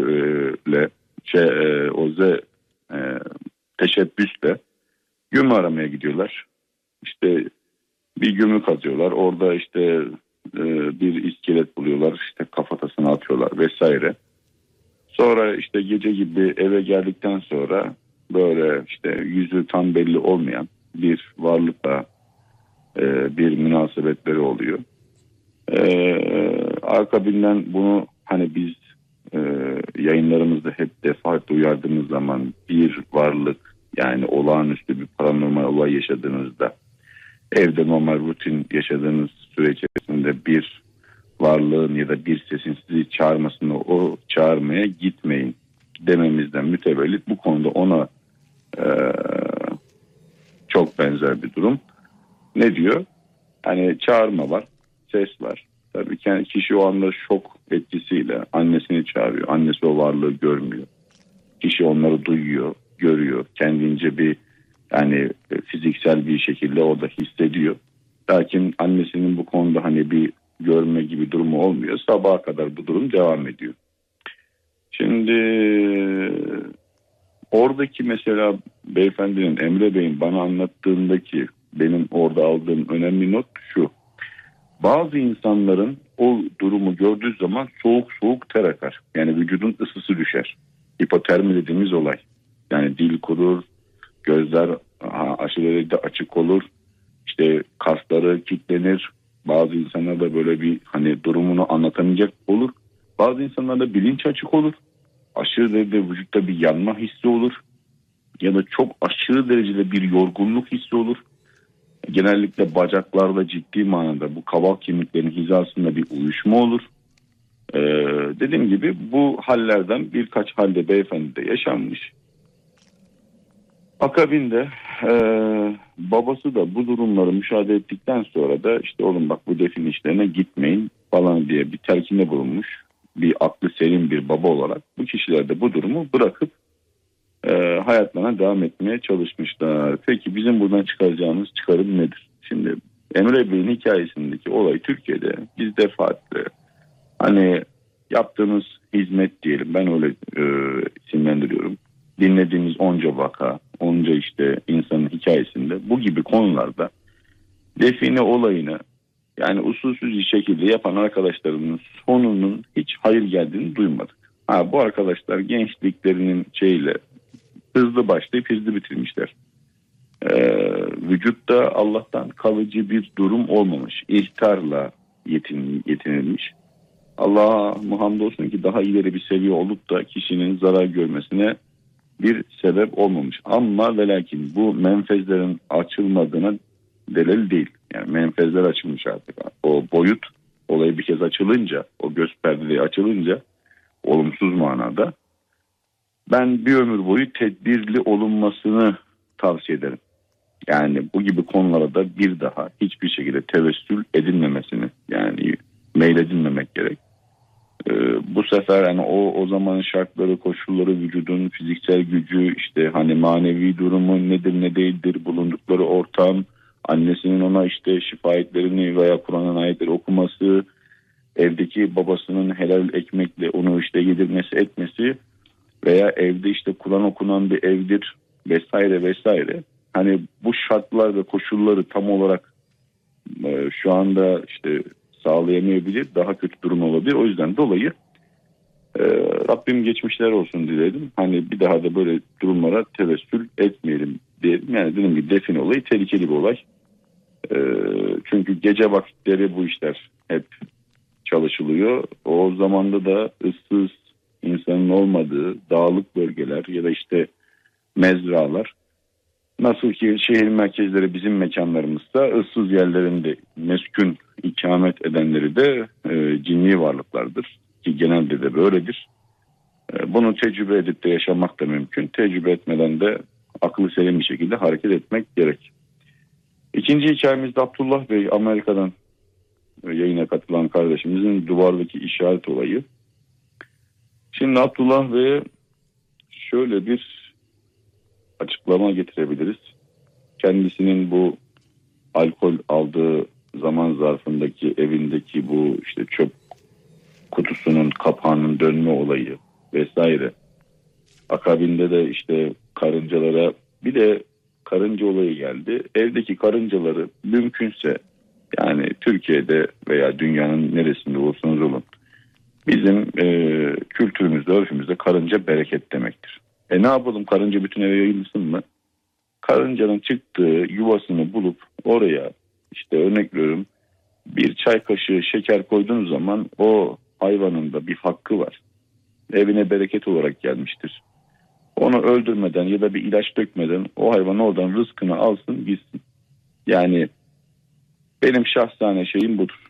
uyuşma olur. Ee, dediğim gibi bu hallerden birkaç halde beyefendi de yaşanmış. Akabinde e, babası da bu durumları müşahede ettikten sonra da işte oğlum bak bu defin işlerine gitmeyin falan diye bir telkinde bulunmuş. Bir aklı selim bir baba olarak bu kişiler de bu durumu bırakıp e, hayatlarına devam etmeye çalışmışlar. Peki bizim buradan çıkaracağımız çıkarım nedir? Şimdi Emre hikayesindeki olay Türkiye'de biz defaatle hani yaptığımız hizmet diyelim ben öyle e, isimlendiriyorum. Dinlediğimiz onca vaka, onca işte insanın hikayesinde bu gibi konularda define olayını yani usulsüz bir şekilde yapan arkadaşlarımın sonunun hiç hayır geldiğini duymadık. Ha, bu arkadaşlar gençliklerinin şeyle hızlı başlayıp hızlı bitirmişler. Ee, vücutta Allah'tan kalıcı bir durum olmamış. İhtarla yetin, yetinilmiş. Allah'a hamdolsun ki daha ileri bir seviye olup da kişinin zarar görmesine bir sebep olmamış. Ama ve lakin bu menfezlerin açılmadığına delil değil. Yani menfezler açılmış artık. O boyut olayı bir kez açılınca, o göz perdeleri açılınca olumsuz manada ben bir ömür boyu tedbirli olunmasını tavsiye ederim. Yani bu gibi konularda bir daha hiçbir şekilde tevessül edilmemesini yani meyledilmemek gerek. Ee, bu sefer yani o o zamanın şartları, koşulları, vücudun fiziksel gücü, işte hani manevi durumu nedir ne değildir, bulundukları ortam, annesinin ona işte şifayetlerini veya Kur'an'ın ayetleri okuması, evdeki babasının helal ekmekle onu işte yedirmesi etmesi veya evde işte Kur'an okunan bir evdir vesaire vesaire. Hani bu şartlar ve koşulları tam olarak e, şu anda işte sağlayamayabilir. Daha kötü durum olabilir. O yüzden dolayı e, Rabbim geçmişler olsun diledim. Hani bir daha da böyle durumlara tevessül etmeyelim diyelim. Yani dediğim gibi defin olayı tehlikeli bir olay. E, çünkü gece vakitleri bu işler hep çalışılıyor. O zamanda da ıssız insanın olmadığı dağlık bölgeler ya da işte mezralar Nasıl ki şehir merkezleri bizim mekanlarımızda ıssız yerlerinde meskun ikamet edenleri de e, cinni varlıklardır. Ki genelde de böyledir. E, bunu tecrübe edip de yaşamak da mümkün. Tecrübe etmeden de akıllı selim bir şekilde hareket etmek gerek. İkinci hikayemizde Abdullah Bey Amerika'dan e, yayına katılan kardeşimizin duvardaki işaret olayı. Şimdi Abdullah Bey'e şöyle bir açıklama getirebiliriz. Kendisinin bu alkol aldığı zaman zarfındaki evindeki bu işte çöp kutusunun kapağının dönme olayı vesaire. Akabinde de işte karıncalara bir de karınca olayı geldi. Evdeki karıncaları mümkünse yani Türkiye'de veya dünyanın neresinde olursanız olun bizim e, kültürümüzde, örfümüzde karınca bereket demektir. E ne yapalım karınca bütün eve yayılsın mı? Karıncanın çıktığı yuvasını bulup oraya işte örnek veriyorum bir çay kaşığı şeker koyduğunuz zaman o hayvanın da bir hakkı var. Evine bereket olarak gelmiştir. Onu öldürmeden ya da bir ilaç dökmeden o hayvan oradan rızkını alsın gitsin. Yani benim şahsane şeyim budur.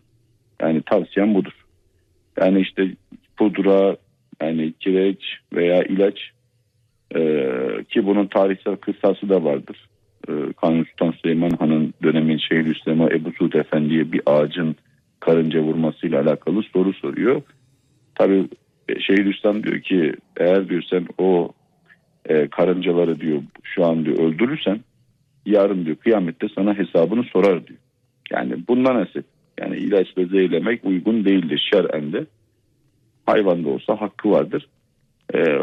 Yani tavsiyem budur. Yani işte pudra, yani kireç veya ilaç ee, ki bunun tarihsel kıssası da vardır. Ee, Kanuni Sultan Süleyman Han'ın dönemin Şeyhülislam'a Ebu Suud Efendi'ye bir ağacın karınca vurmasıyla alakalı soru soruyor. Tabi Şeyhülislam diyor ki eğer diyor sen o e, karıncaları diyor şu an diyor öldürürsen yarın diyor kıyamette sana hesabını sorar diyor. Yani bundan nasip. Yani ilaç ve zehirlemek uygun değildir şer'en de. Hayvanda olsa hakkı vardır. Ee,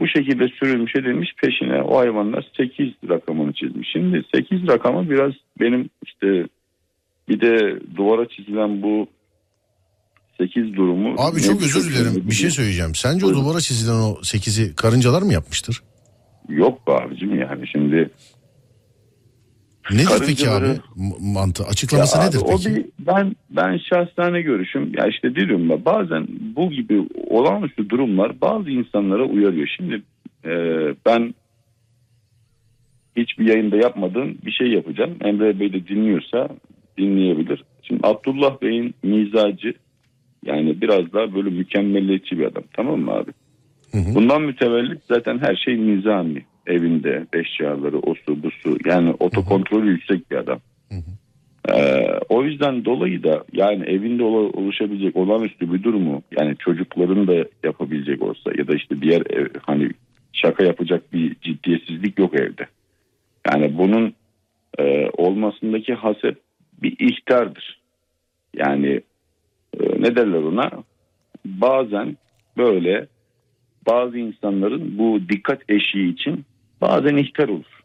bu şekilde sürülmüş edilmiş peşine o hayvanlar 8 rakamını çizmiş. Şimdi 8 rakamı biraz benim işte bir de duvara çizilen bu 8 durumu... Abi çok özür dilerim bir şey söyleyeceğim. Sence Buyurun. o duvara çizilen o 8'i karıncalar mı yapmıştır? Yok be abicim yani şimdi... Nedir peki abi mantı? Açıklaması Ya nedir abi, o peki? bir, ben ben şahsane görüşüm ya işte diyorum ya bazen bu gibi olağanüstü durumlar bazı insanlara uyarıyor. Şimdi e, ben hiçbir yayında yapmadığım bir şey yapacağım. Emre Bey de dinliyorsa dinleyebilir. Şimdi Abdullah Bey'in mizacı yani biraz daha böyle mükemmelliyetçi bir adam tamam mı abi? Hı hı. Bundan mütevellit zaten her şey nizami. Evinde eşyaları, o su bu su. Yani otokontrolü yüksek bir adam. Ee, o yüzden dolayı da yani evinde ola- oluşabilecek olağanüstü bir durumu yani çocukların da yapabilecek olsa ya da işte diğer ev, hani şaka yapacak bir ciddiyetsizlik yok evde. Yani bunun e, olmasındaki hasep bir ihtardır. Yani e, ne derler ona? Bazen böyle bazı insanların bu dikkat eşiği için bazen ihtar olur.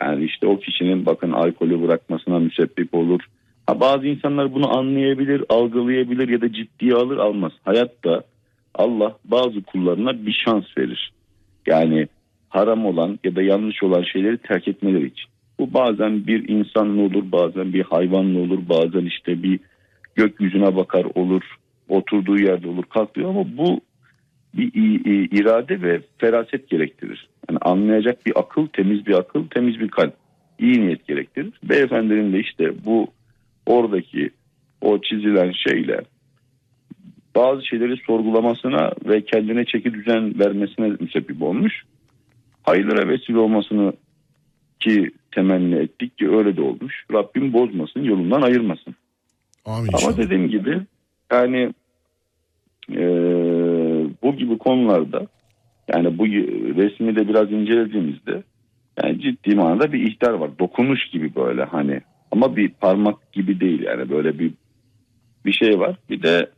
Yani işte o kişinin bakın alkolü bırakmasına müsebbip olur. Ha, bazı insanlar bunu anlayabilir, algılayabilir ya da ciddiye alır almaz. Hayatta Allah bazı kullarına bir şans verir. Yani haram olan ya da yanlış olan şeyleri terk etmeleri için. Bu bazen bir insanla olur, bazen bir hayvanla olur, bazen işte bir gökyüzüne bakar olur, oturduğu yerde olur, kalkıyor ama bu bir irade ve feraset gerektirir. Yani anlayacak bir akıl, temiz bir akıl, temiz bir kalp, iyi niyet gerektirir. Beyefendinin de işte bu oradaki o çizilen şeyle bazı şeyleri sorgulamasına ve kendine çeki düzen vermesine müsebbip olmuş. Hayırlara vesile olmasını ki temenni ettik ki öyle de olmuş. Rabbim bozmasın, yolundan ayırmasın. Amin Ama inşallah. dediğim gibi yani e, bu gibi konularda yani bu resmi de biraz incelediğimizde yani ciddi manada bir ihtar var. Dokunuş gibi böyle hani ama bir parmak gibi değil yani böyle bir bir şey var. Bir de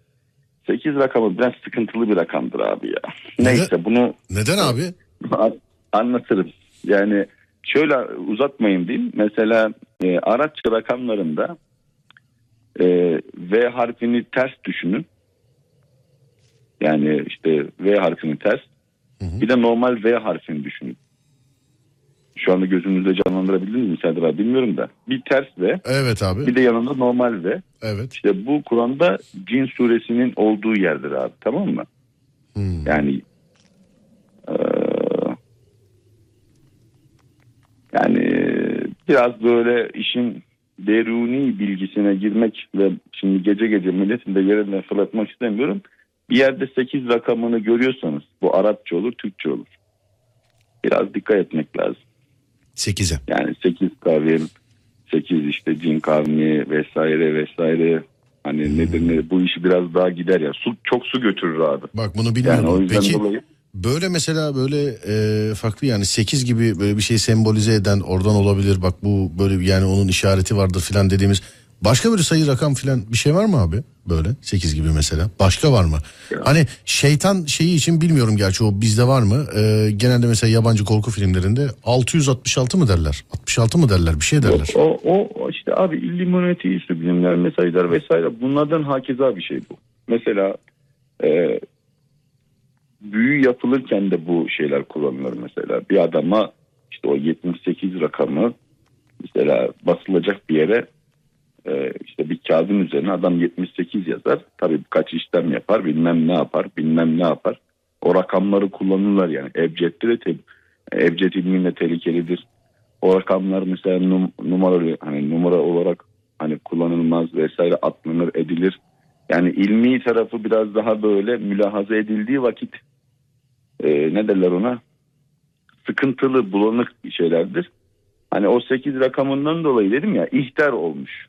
8 rakamı biraz sıkıntılı bir rakamdır abi ya. Neden? Neyse bunu Neden abi? An- anlatırım. Yani şöyle uzatmayayım diyeyim. Mesela e, araç rakamlarında e, V harfini ters düşünün. Yani işte V harfini ters. Hı hı. Bir de normal V harfini düşünün. Şu anda gözünüzde canlandırabildiniz mi Serdar abi bilmiyorum da. Bir ters V Evet abi. bir de yanında normal V. Evet. İşte bu Kur'an'da cin suresinin olduğu yerdir abi tamam mı? Hmm. Yani eee, yani biraz böyle işin deruni bilgisine girmek ve şimdi gece gece milletin de yerinden fırlatmak istemiyorum. Bir yerde 8 rakamını görüyorsanız bu Arapça olur, Türkçe olur. Biraz dikkat etmek lazım. 8'e. Yani 8 kavim, 8 işte cin kavmi vesaire vesaire. Hani nedir ne bu işi biraz daha gider ya. Su çok su götürür abi. Bak bunu Yani bilmiyordum. o yüzden Peki dolayı böyle mesela böyle e, farklı yani 8 gibi böyle bir şey sembolize eden oradan olabilir. Bak bu böyle yani onun işareti vardır filan dediğimiz başka böyle sayı rakam filan bir şey var mı abi? Böyle 8 gibi mesela. Başka var mı? Hani şeytan şeyi için bilmiyorum gerçi o bizde var mı? E, genelde mesela yabancı korku filmlerinde 666 mı derler? 66 mı derler? Bir şey derler. O, o, o işte abi illuminati, subliminal mesajlar vesaire bunlardan hakeza bir şey bu. Mesela e, büyü yapılırken de bu şeyler kullanılır mesela. Bir adama işte o 78 rakamı mesela basılacak bir yere e, işte bir kağıdın üzerine adam 78 yazar. Tabii birkaç işlem yapar bilmem ne yapar bilmem ne yapar. O rakamları kullanırlar yani. Ebced'de de te- Ebced ilmiyle tehlikelidir o rakamlar mesela num, numara hani numara olarak hani kullanılmaz vesaire atlanır edilir. Yani ilmi tarafı biraz daha böyle mülahaza edildiği vakit e, ne derler ona sıkıntılı bulanık şeylerdir. Hani o 8 rakamından dolayı dedim ya ihtar olmuş.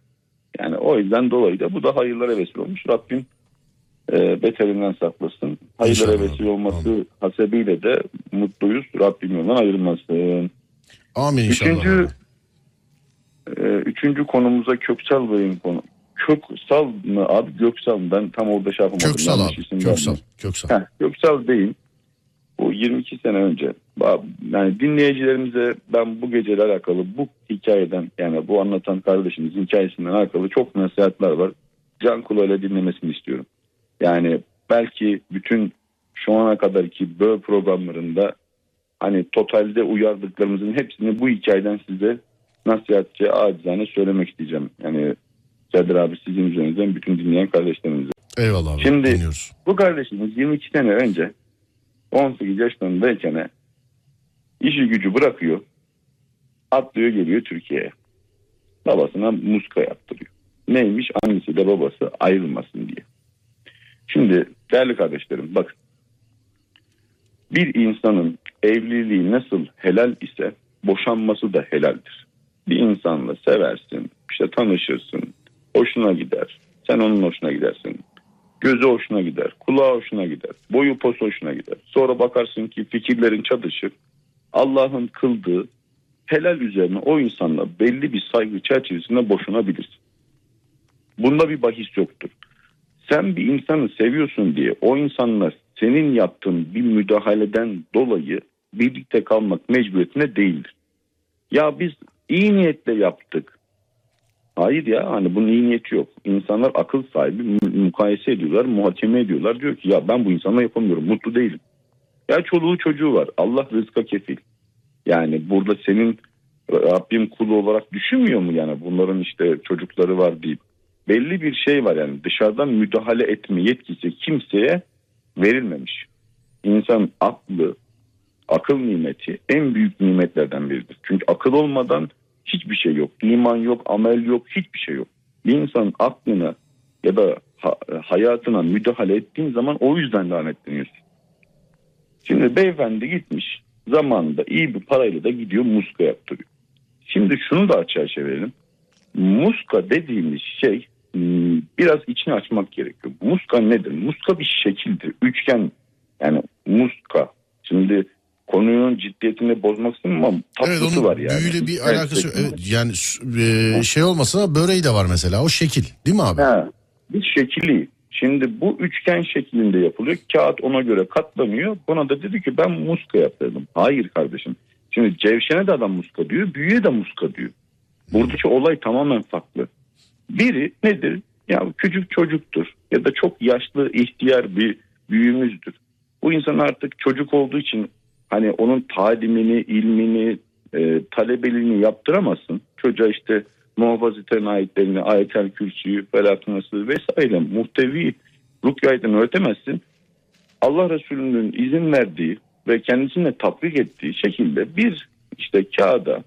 Yani o yüzden dolayı da bu da hayırlara vesile olmuş. Rabbim e, beterinden saklasın. Hayırlara İnşallah. vesile olması hasebiyle de mutluyuz. Rabbim yolundan ayırmasın. Amin inşallah. Üçüncü, e, üçüncü konumuza Köksal Bey'in konu. Köksal mı abi Göksal mı? Ben tam orada şey yapamadım. Köksal Yanlış abi. Köksal. Köksal. Heh, Göksal Bey'in bu 22 sene önce yani dinleyicilerimize ben bu geceyle alakalı bu hikayeden yani bu anlatan kardeşimizin hikayesinden alakalı çok nasihatler var. Can kulağıyla dinlemesini istiyorum. Yani belki bütün şu ana kadarki böyle programlarında hani totalde uyardıklarımızın hepsini bu hikayeden size nasihatçı acizane söylemek isteyeceğim. Yani Serdar abi sizin üzerinizden bütün dinleyen kardeşlerimize. Eyvallah abi. Şimdi- Dinliyoruz. Bu kardeşimiz 22 sene önce 18 yaşlarındayken işi gücü bırakıyor. Atlıyor geliyor Türkiye'ye. Babasına muska yaptırıyor. Neymiş annesiyle babası ayrılmasın diye. Şimdi değerli kardeşlerim bakın. Bir insanın evliliği nasıl helal ise boşanması da helaldir. Bir insanla seversin, işte tanışırsın, hoşuna gider. Sen onun hoşuna gidersin. Gözü hoşuna gider, kulağı hoşuna gider, boyu posu hoşuna gider. Sonra bakarsın ki fikirlerin çatışır. Allah'ın kıldığı helal üzerine o insanla belli bir saygı çerçevesinde boşanabilirsin. Bunda bir bahis yoktur. Sen bir insanı seviyorsun diye o insanla senin yaptığın bir müdahaleden dolayı birlikte kalmak mecburiyetine değildir. Ya biz iyi niyetle yaptık. Hayır ya hani bunun iyi niyeti yok. İnsanlar akıl sahibi mu- mukayese ediyorlar, muhakeme ediyorlar. Diyor ki ya ben bu insanla yapamıyorum, mutlu değilim. Ya çoluğu çocuğu var. Allah rızka kefil. Yani burada senin Rabbim kulu olarak düşünmüyor mu yani bunların işte çocukları var deyip. Belli bir şey var yani dışarıdan müdahale etme yetkisi kimseye verilmemiş. İnsan aklı, akıl nimeti en büyük nimetlerden biridir. Çünkü akıl olmadan hiçbir şey yok. İman yok, amel yok, hiçbir şey yok. Bir insanın aklına ya da ha- hayatına müdahale ettiğin zaman o yüzden lanetleniyorsun. Şimdi beyefendi gitmiş zamanında iyi bir parayla da gidiyor muska yaptırıyor. Şimdi şunu da açığa çevirelim. Muska dediğimiz şey hmm, biraz içini açmak gerekiyor. Muska nedir? Muska bir şekildir. Üçgen yani muska. Şimdi konunun ciddiyetini bozmak istemiyorum ama Evet tatlısı onun var yani. büyüyle bir Evet, alakası var. evet, yani e, şey olmasa böreği de var mesela o şekil değil mi abi? Ha, bir şekili. Şimdi bu üçgen şeklinde yapılıyor. Kağıt ona göre katlanıyor. Buna da dedi ki ben muska yaptırdım. Hayır kardeşim. Şimdi Cevşen'e de adam muska diyor. Büyüye de muska diyor. Buradaki olay tamamen farklı. Biri nedir? Ya küçük çocuktur ya da çok yaşlı ihtiyar bir büyüğümüzdür. Bu insan artık çocuk olduğu için hani onun talimini, ilmini, e, talebeliğini yaptıramazsın. Çocuğa işte muhafazeten ayetlerini, ayetel kürsüyü, felak nasıl vesaire muhtevi rukyayeten öğretemezsin. Allah Resulü'nün izin verdiği ve kendisine tatbik ettiği şekilde bir işte kağıda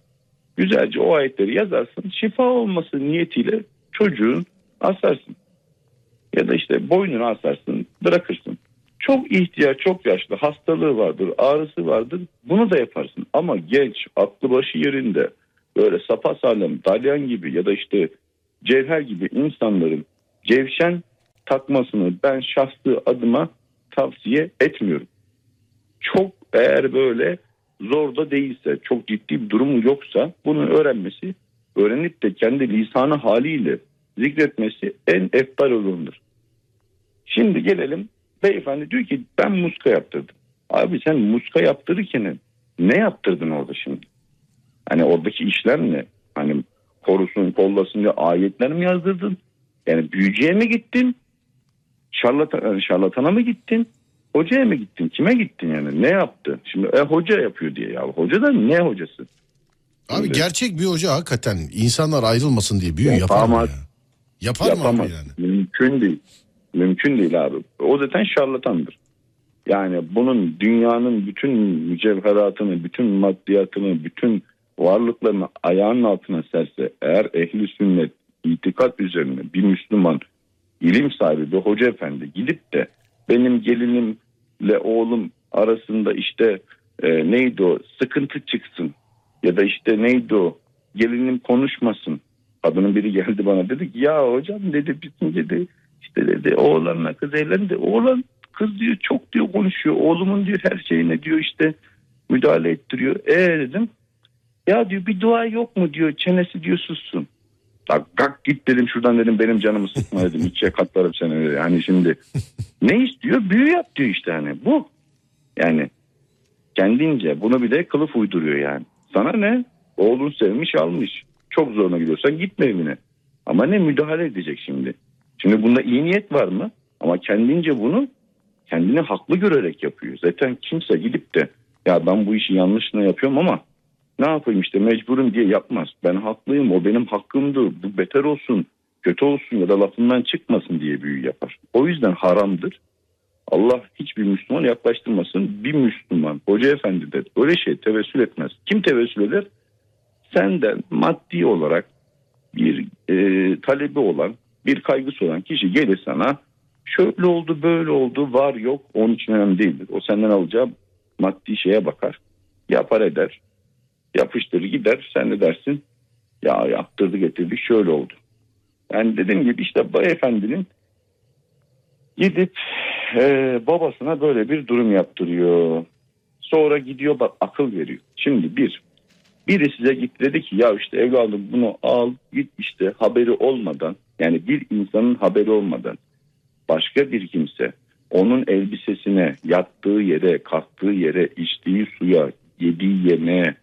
güzelce o ayetleri yazarsın. Şifa olması niyetiyle çocuğun asarsın. Ya da işte boynunu asarsın, bırakırsın. Çok ihtiyar, çok yaşlı, hastalığı vardır, ağrısı vardır. Bunu da yaparsın. Ama genç, aklı başı yerinde, böyle sapasağlam, dalyan gibi ya da işte cevher gibi insanların cevşen takmasını ben şahsı adıma tavsiye etmiyorum. Çok eğer böyle zor da değilse, çok ciddi bir durum yoksa bunu öğrenmesi, öğrenip de kendi lisanı haliyle zikretmesi en eftal olanıdır. Şimdi gelelim beyefendi diyor ki ben muska yaptırdım. Abi sen muska yaptırırken ne yaptırdın orada şimdi? Hani oradaki işlem ne? Hani korusun kollasın diye ayetler mi yazdırdın? Yani büyücüye mi gittin? Şarlatan, şarlatana mı gittin? Hocaya mı gittin? Kime gittin yani? Ne yaptı? Şimdi e, hoca yapıyor diye ya. Hoca da ne hocası? Abi Öyle. gerçek bir hoca hakikaten insanlar ayrılmasın diye büyü yapar mı ya? Yapar mı abi yani? Mümkün değil. Mümkün değil abi. O zaten şarlatandır. Yani bunun dünyanın bütün mücevheratını, bütün maddiyatını, bütün varlıklarını ayağının altına serse eğer ehli sünnet itikat üzerine bir Müslüman ilim sahibi bir hoca efendi gidip de benim gelinimle oğlum arasında işte e, neydi o sıkıntı çıksın ya da işte neydi o gelinim konuşmasın. Kadının biri geldi bana dedi ki ya hocam dedi bizim dedi işte dedi oğlanla kız evlendi. Oğlan kız diyor çok diyor konuşuyor. Oğlumun diyor her şeyine diyor işte müdahale ettiriyor. E dedim ya diyor bir dua yok mu diyor çenesi diyor sussun. Bak kalk git dedim şuradan dedim benim canımı sıkma dedim. İçe katlarım seni. Hani şimdi ne istiyor? Büyü yap diyor işte hani bu. Yani kendince bunu bir de kılıf uyduruyor yani. Sana ne? Oğlun sevmiş almış. Çok zoruna gidiyorsan gitme evine. Ama ne müdahale edecek şimdi? Şimdi bunda iyi niyet var mı? Ama kendince bunu kendini haklı görerek yapıyor. Zaten kimse gidip de ya ben bu işi yanlışına yapıyorum ama ne yapayım işte mecburum diye yapmaz. Ben haklıyım o benim hakkımdı bu beter olsun kötü olsun ya da lafından çıkmasın diye büyü yapar. O yüzden haramdır. Allah hiçbir Müslüman yaklaştırmasın. Bir Müslüman hoca efendi de öyle şey tevessül etmez. Kim tevessül eder? Senden maddi olarak bir e, talebi olan bir kaygısı olan kişi gelir sana şöyle oldu böyle oldu var yok onun için önemli değildir. O senden alacağı maddi şeye bakar yapar eder yapıştırır gider sen de dersin ya yaptırdı getirdik şöyle oldu. Yani dediğim gibi işte beyefendinin gidip e, babasına böyle bir durum yaptırıyor. Sonra gidiyor bak akıl veriyor. Şimdi bir biri size gitti dedi ki ya işte evladım bunu al git işte haberi olmadan yani bir insanın haberi olmadan başka bir kimse onun elbisesine, yattığı yere, kalktığı yere, içtiği suya, yediği yemeğe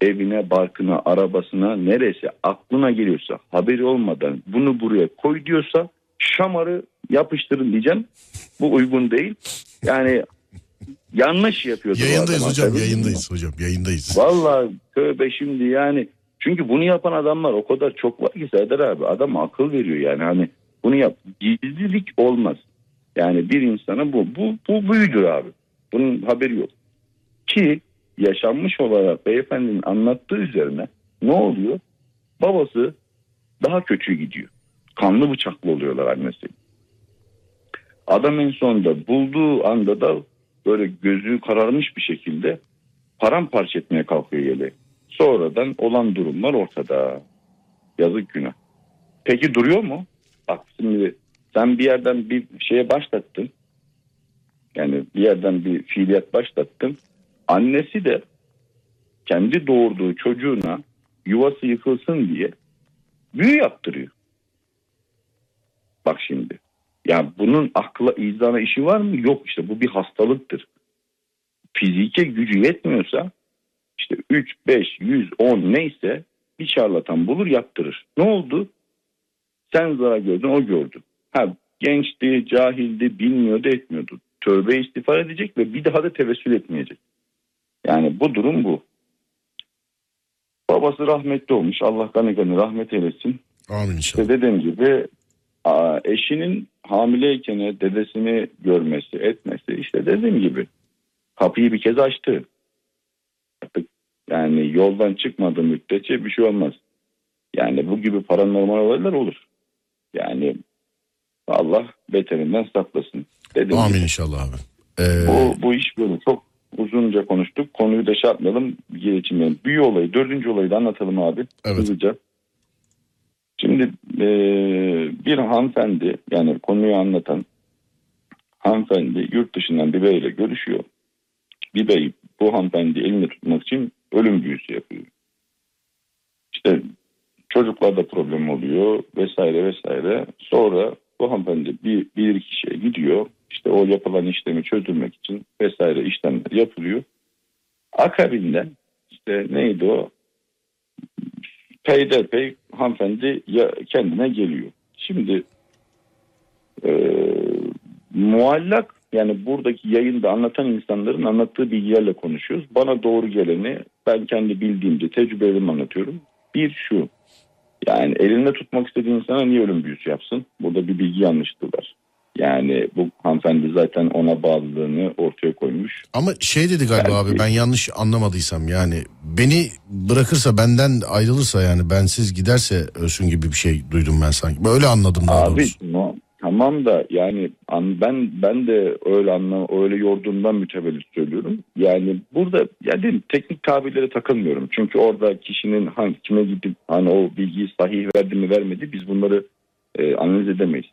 evine, barkına, arabasına neresi aklına geliyorsa haberi olmadan bunu buraya koy diyorsa şamarı yapıştırın diyeceğim. Bu uygun değil. Yani yanlış yapıyor. bu Yayındayız hocam yayındayız hocam yayındayız. Vallahi tövbe şimdi yani çünkü bunu yapan adamlar o kadar çok var ki Serdar abi adam akıl veriyor yani hani bunu yap gizlilik olmaz. Yani bir insana bu bu bu büyüdür abi. Bunun haberi yok. Ki yaşanmış olarak beyefendinin anlattığı üzerine ne oluyor? Babası daha kötü gidiyor. Kanlı bıçaklı oluyorlar annesi. Adam en sonunda bulduğu anda da böyle gözü kararmış bir şekilde paramparça etmeye kalkıyor yeleği. Sonradan olan durumlar ortada. Yazık günah. Peki duruyor mu? Bak şimdi sen bir yerden bir şeye başlattın. Yani bir yerden bir fiiliyat başlattın. Annesi de kendi doğurduğu çocuğuna yuvası yıkılsın diye büyü yaptırıyor. Bak şimdi. Ya bunun akla izana işi var mı? Yok işte bu bir hastalıktır. Fizike gücü yetmiyorsa işte 3, 5, 100, 10 neyse bir şarlatan bulur yaptırır. Ne oldu? Sen zarar gördün o gördü. Ha gençti, cahildi, bilmiyordu etmiyordu. Tövbe istiğfar edecek ve bir daha da tevessül etmeyecek. Yani bu durum bu. Babası rahmetli olmuş. Allah kanı kanı rahmet eylesin. Amin inşallah. İşte dediğim gibi eşinin hamileyken dedesini görmesi, etmesi işte dediğim gibi kapıyı bir kez açtı. Yani yoldan çıkmadığı müddetçe bir şey olmaz. Yani bu gibi paranormal olaylar olur. Yani Allah beterinden saklasın. Dediğim Amin gibi. inşallah abi. Ee, Bu, bu iş böyle çok uzunca konuştuk. Konuyu da şey yapmayalım. Geçmeyelim. Büyü olayı, dördüncü olayı da anlatalım abi. Evet. Hızlıca. Şimdi e, bir hanımefendi yani konuyu anlatan hanımefendi yurt dışından bir beyle görüşüyor. Bir bey bu hanımefendi elini tutmak için ölüm büyüsü yapıyor. İşte çocuklarda problem oluyor vesaire vesaire. Sonra bu hanımefendi bir, bir kişiye gidiyor. İşte o yapılan işlemi çözülmek için vesaire işlemler yapılıyor. Akabinde işte neydi o? Peyderpey hanımefendi ya kendine geliyor. Şimdi e, muallak yani buradaki yayında anlatan insanların anlattığı bilgilerle konuşuyoruz. Bana doğru geleni ben kendi bildiğimce tecrübelerimi anlatıyorum. Bir şu yani elinde tutmak istediği insana niye ölüm büyüsü yapsın? Burada bir bilgi yanlışlığı var. Yani bu hanımefendi zaten ona bağlılığını ortaya koymuş. ama şey dedi galiba Belki- abi ben yanlış anlamadıysam yani beni bırakırsa benden ayrılırsa yani bensiz giderse ölsün gibi bir şey duydum ben sanki. Böyle anladım daha Abi doğrusu. no, tamam da yani an- ben ben de öyle anlam öyle yorduğumdan mütevellit söylüyorum. Yani burada ya değil mi, teknik tabirlere takılmıyorum. Çünkü orada kişinin hangi kime gidip hani o bilgiyi sahih verdi mi vermedi biz bunları e, analiz edemeyiz.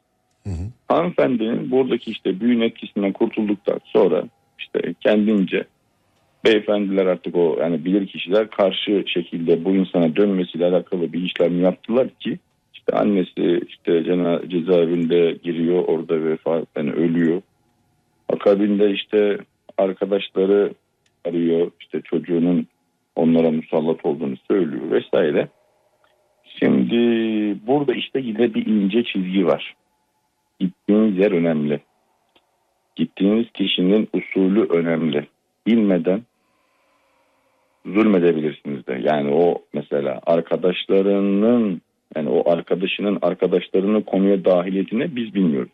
Hı hı. Hanımefendinin buradaki işte büyün etkisinden kurtulduktan sonra işte kendince beyefendiler artık o yani bilir kişiler karşı şekilde bu insana dönmesiyle alakalı bir işlem yaptılar ki işte annesi işte cezaevinde giriyor orada vefat yani ölüyor. Akabinde işte arkadaşları arıyor işte çocuğunun onlara musallat olduğunu söylüyor vesaire. Şimdi burada işte yine bir ince çizgi var. Gittiğiniz yer önemli. Gittiğiniz kişinin usulü önemli. Bilmeden zulmedebilirsiniz de. Yani o mesela arkadaşlarının yani o arkadaşının arkadaşlarının konuya dahiliyetini biz bilmiyoruz.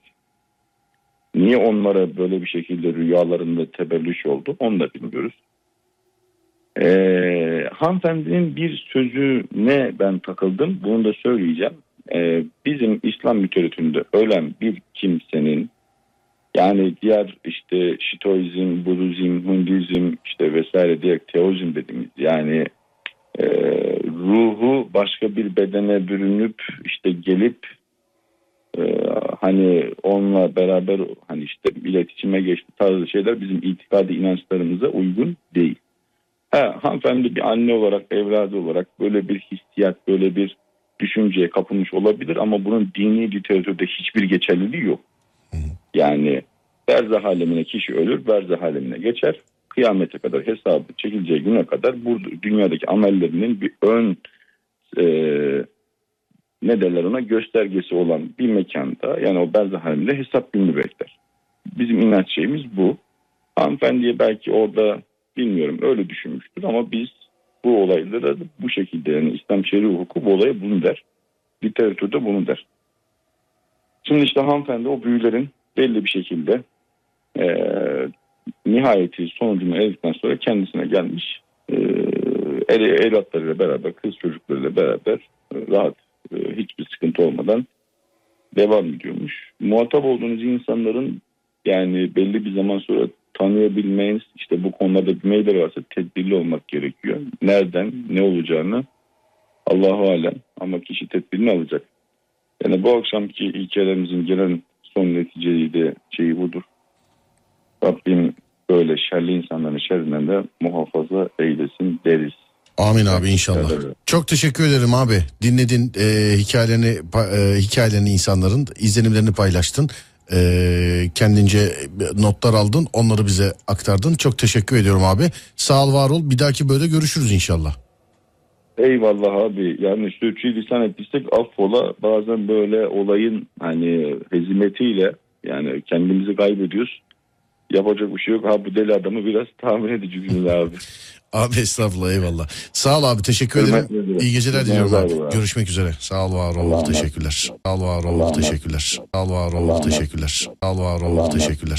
Niye onlara böyle bir şekilde rüyalarında tebellüş oldu onu da bilmiyoruz. Ee, hanımefendinin bir sözüne ben takıldım. Bunu da söyleyeceğim. Ee, bizim İslam literatüründe ölen bir kimsenin yani diğer işte Şitoizm, Budizm, Hinduizm işte vesaire diye teozm dediğimiz yani e, ruhu başka bir bedene bürünüp işte gelip e, hani onunla beraber hani işte iletişime geçti tarzı şeyler bizim itikadi inançlarımıza uygun değil. Ha, hanımefendi bir anne olarak, evladı olarak böyle bir hissiyat, böyle bir düşünceye kapılmış olabilir ama bunun dini literatürde hiçbir geçerliliği yok. Yani berzah alemine kişi ölür, berzah alemine geçer. Kıyamete kadar hesabı çekileceği güne kadar bu dünyadaki amellerinin bir ön e, ne derler ona göstergesi olan bir mekanda yani o berzah halinde hesap gününü bekler. Bizim inanç şeyimiz bu. Hanımefendiye belki orada bilmiyorum öyle düşünmüştür ama biz bu olayları bu şekilde yani İslam şer'i hukuku bu olaya bunu der. Literatürde bunu der. Şimdi işte hanımefendi o büyülerin belli bir şekilde eee nihayeti sonucunu eldikten sonra kendisine gelmiş el, evlatlarıyla beraber kız çocuklarıyla beraber e, rahat e, hiçbir sıkıntı olmadan devam ediyormuş. Muhatap olduğunuz insanların yani belli bir zaman sonra tanıyabilmeniz işte bu konularda bir meyilleri varsa tedbirli olmak gerekiyor. Nereden ne olacağını Allahu alem ama kişi tedbirini alacak. Yani bu akşamki hikayelerimizin gelen son neticeyi de şeyi budur. Rabbim böyle şerli insanların şerrinden de muhafaza eylesin deriz. Amin abi inşallah. Evet. Çok teşekkür ederim abi. Dinledin e, hikayelerini e, hikayelerini insanların izlenimlerini paylaştın. E, kendince notlar aldın. Onları bize aktardın. Çok teşekkür ediyorum abi. Sağ ol var ol. Bir dahaki böyle görüşürüz inşallah. Eyvallah abi yani sürçü lisan ettiysek affola bazen böyle olayın hani hezimetiyle yani kendimizi kaybediyoruz. Yapacak bir şey yok. Ha bu deli adamı biraz tahmin edici günler abi. Abi estağfurullah eyvallah. Sağ ol abi teşekkür ederim. dilerim. İyi geceler diliyorum abi. abi. Görüşmek üzere. Sağ ol var ol. Teşekkürler. Sağ ol var ol. Teşekkürler. Sağ ol var ol. Teşekkürler. Sağ ol var ol. Teşekkürler.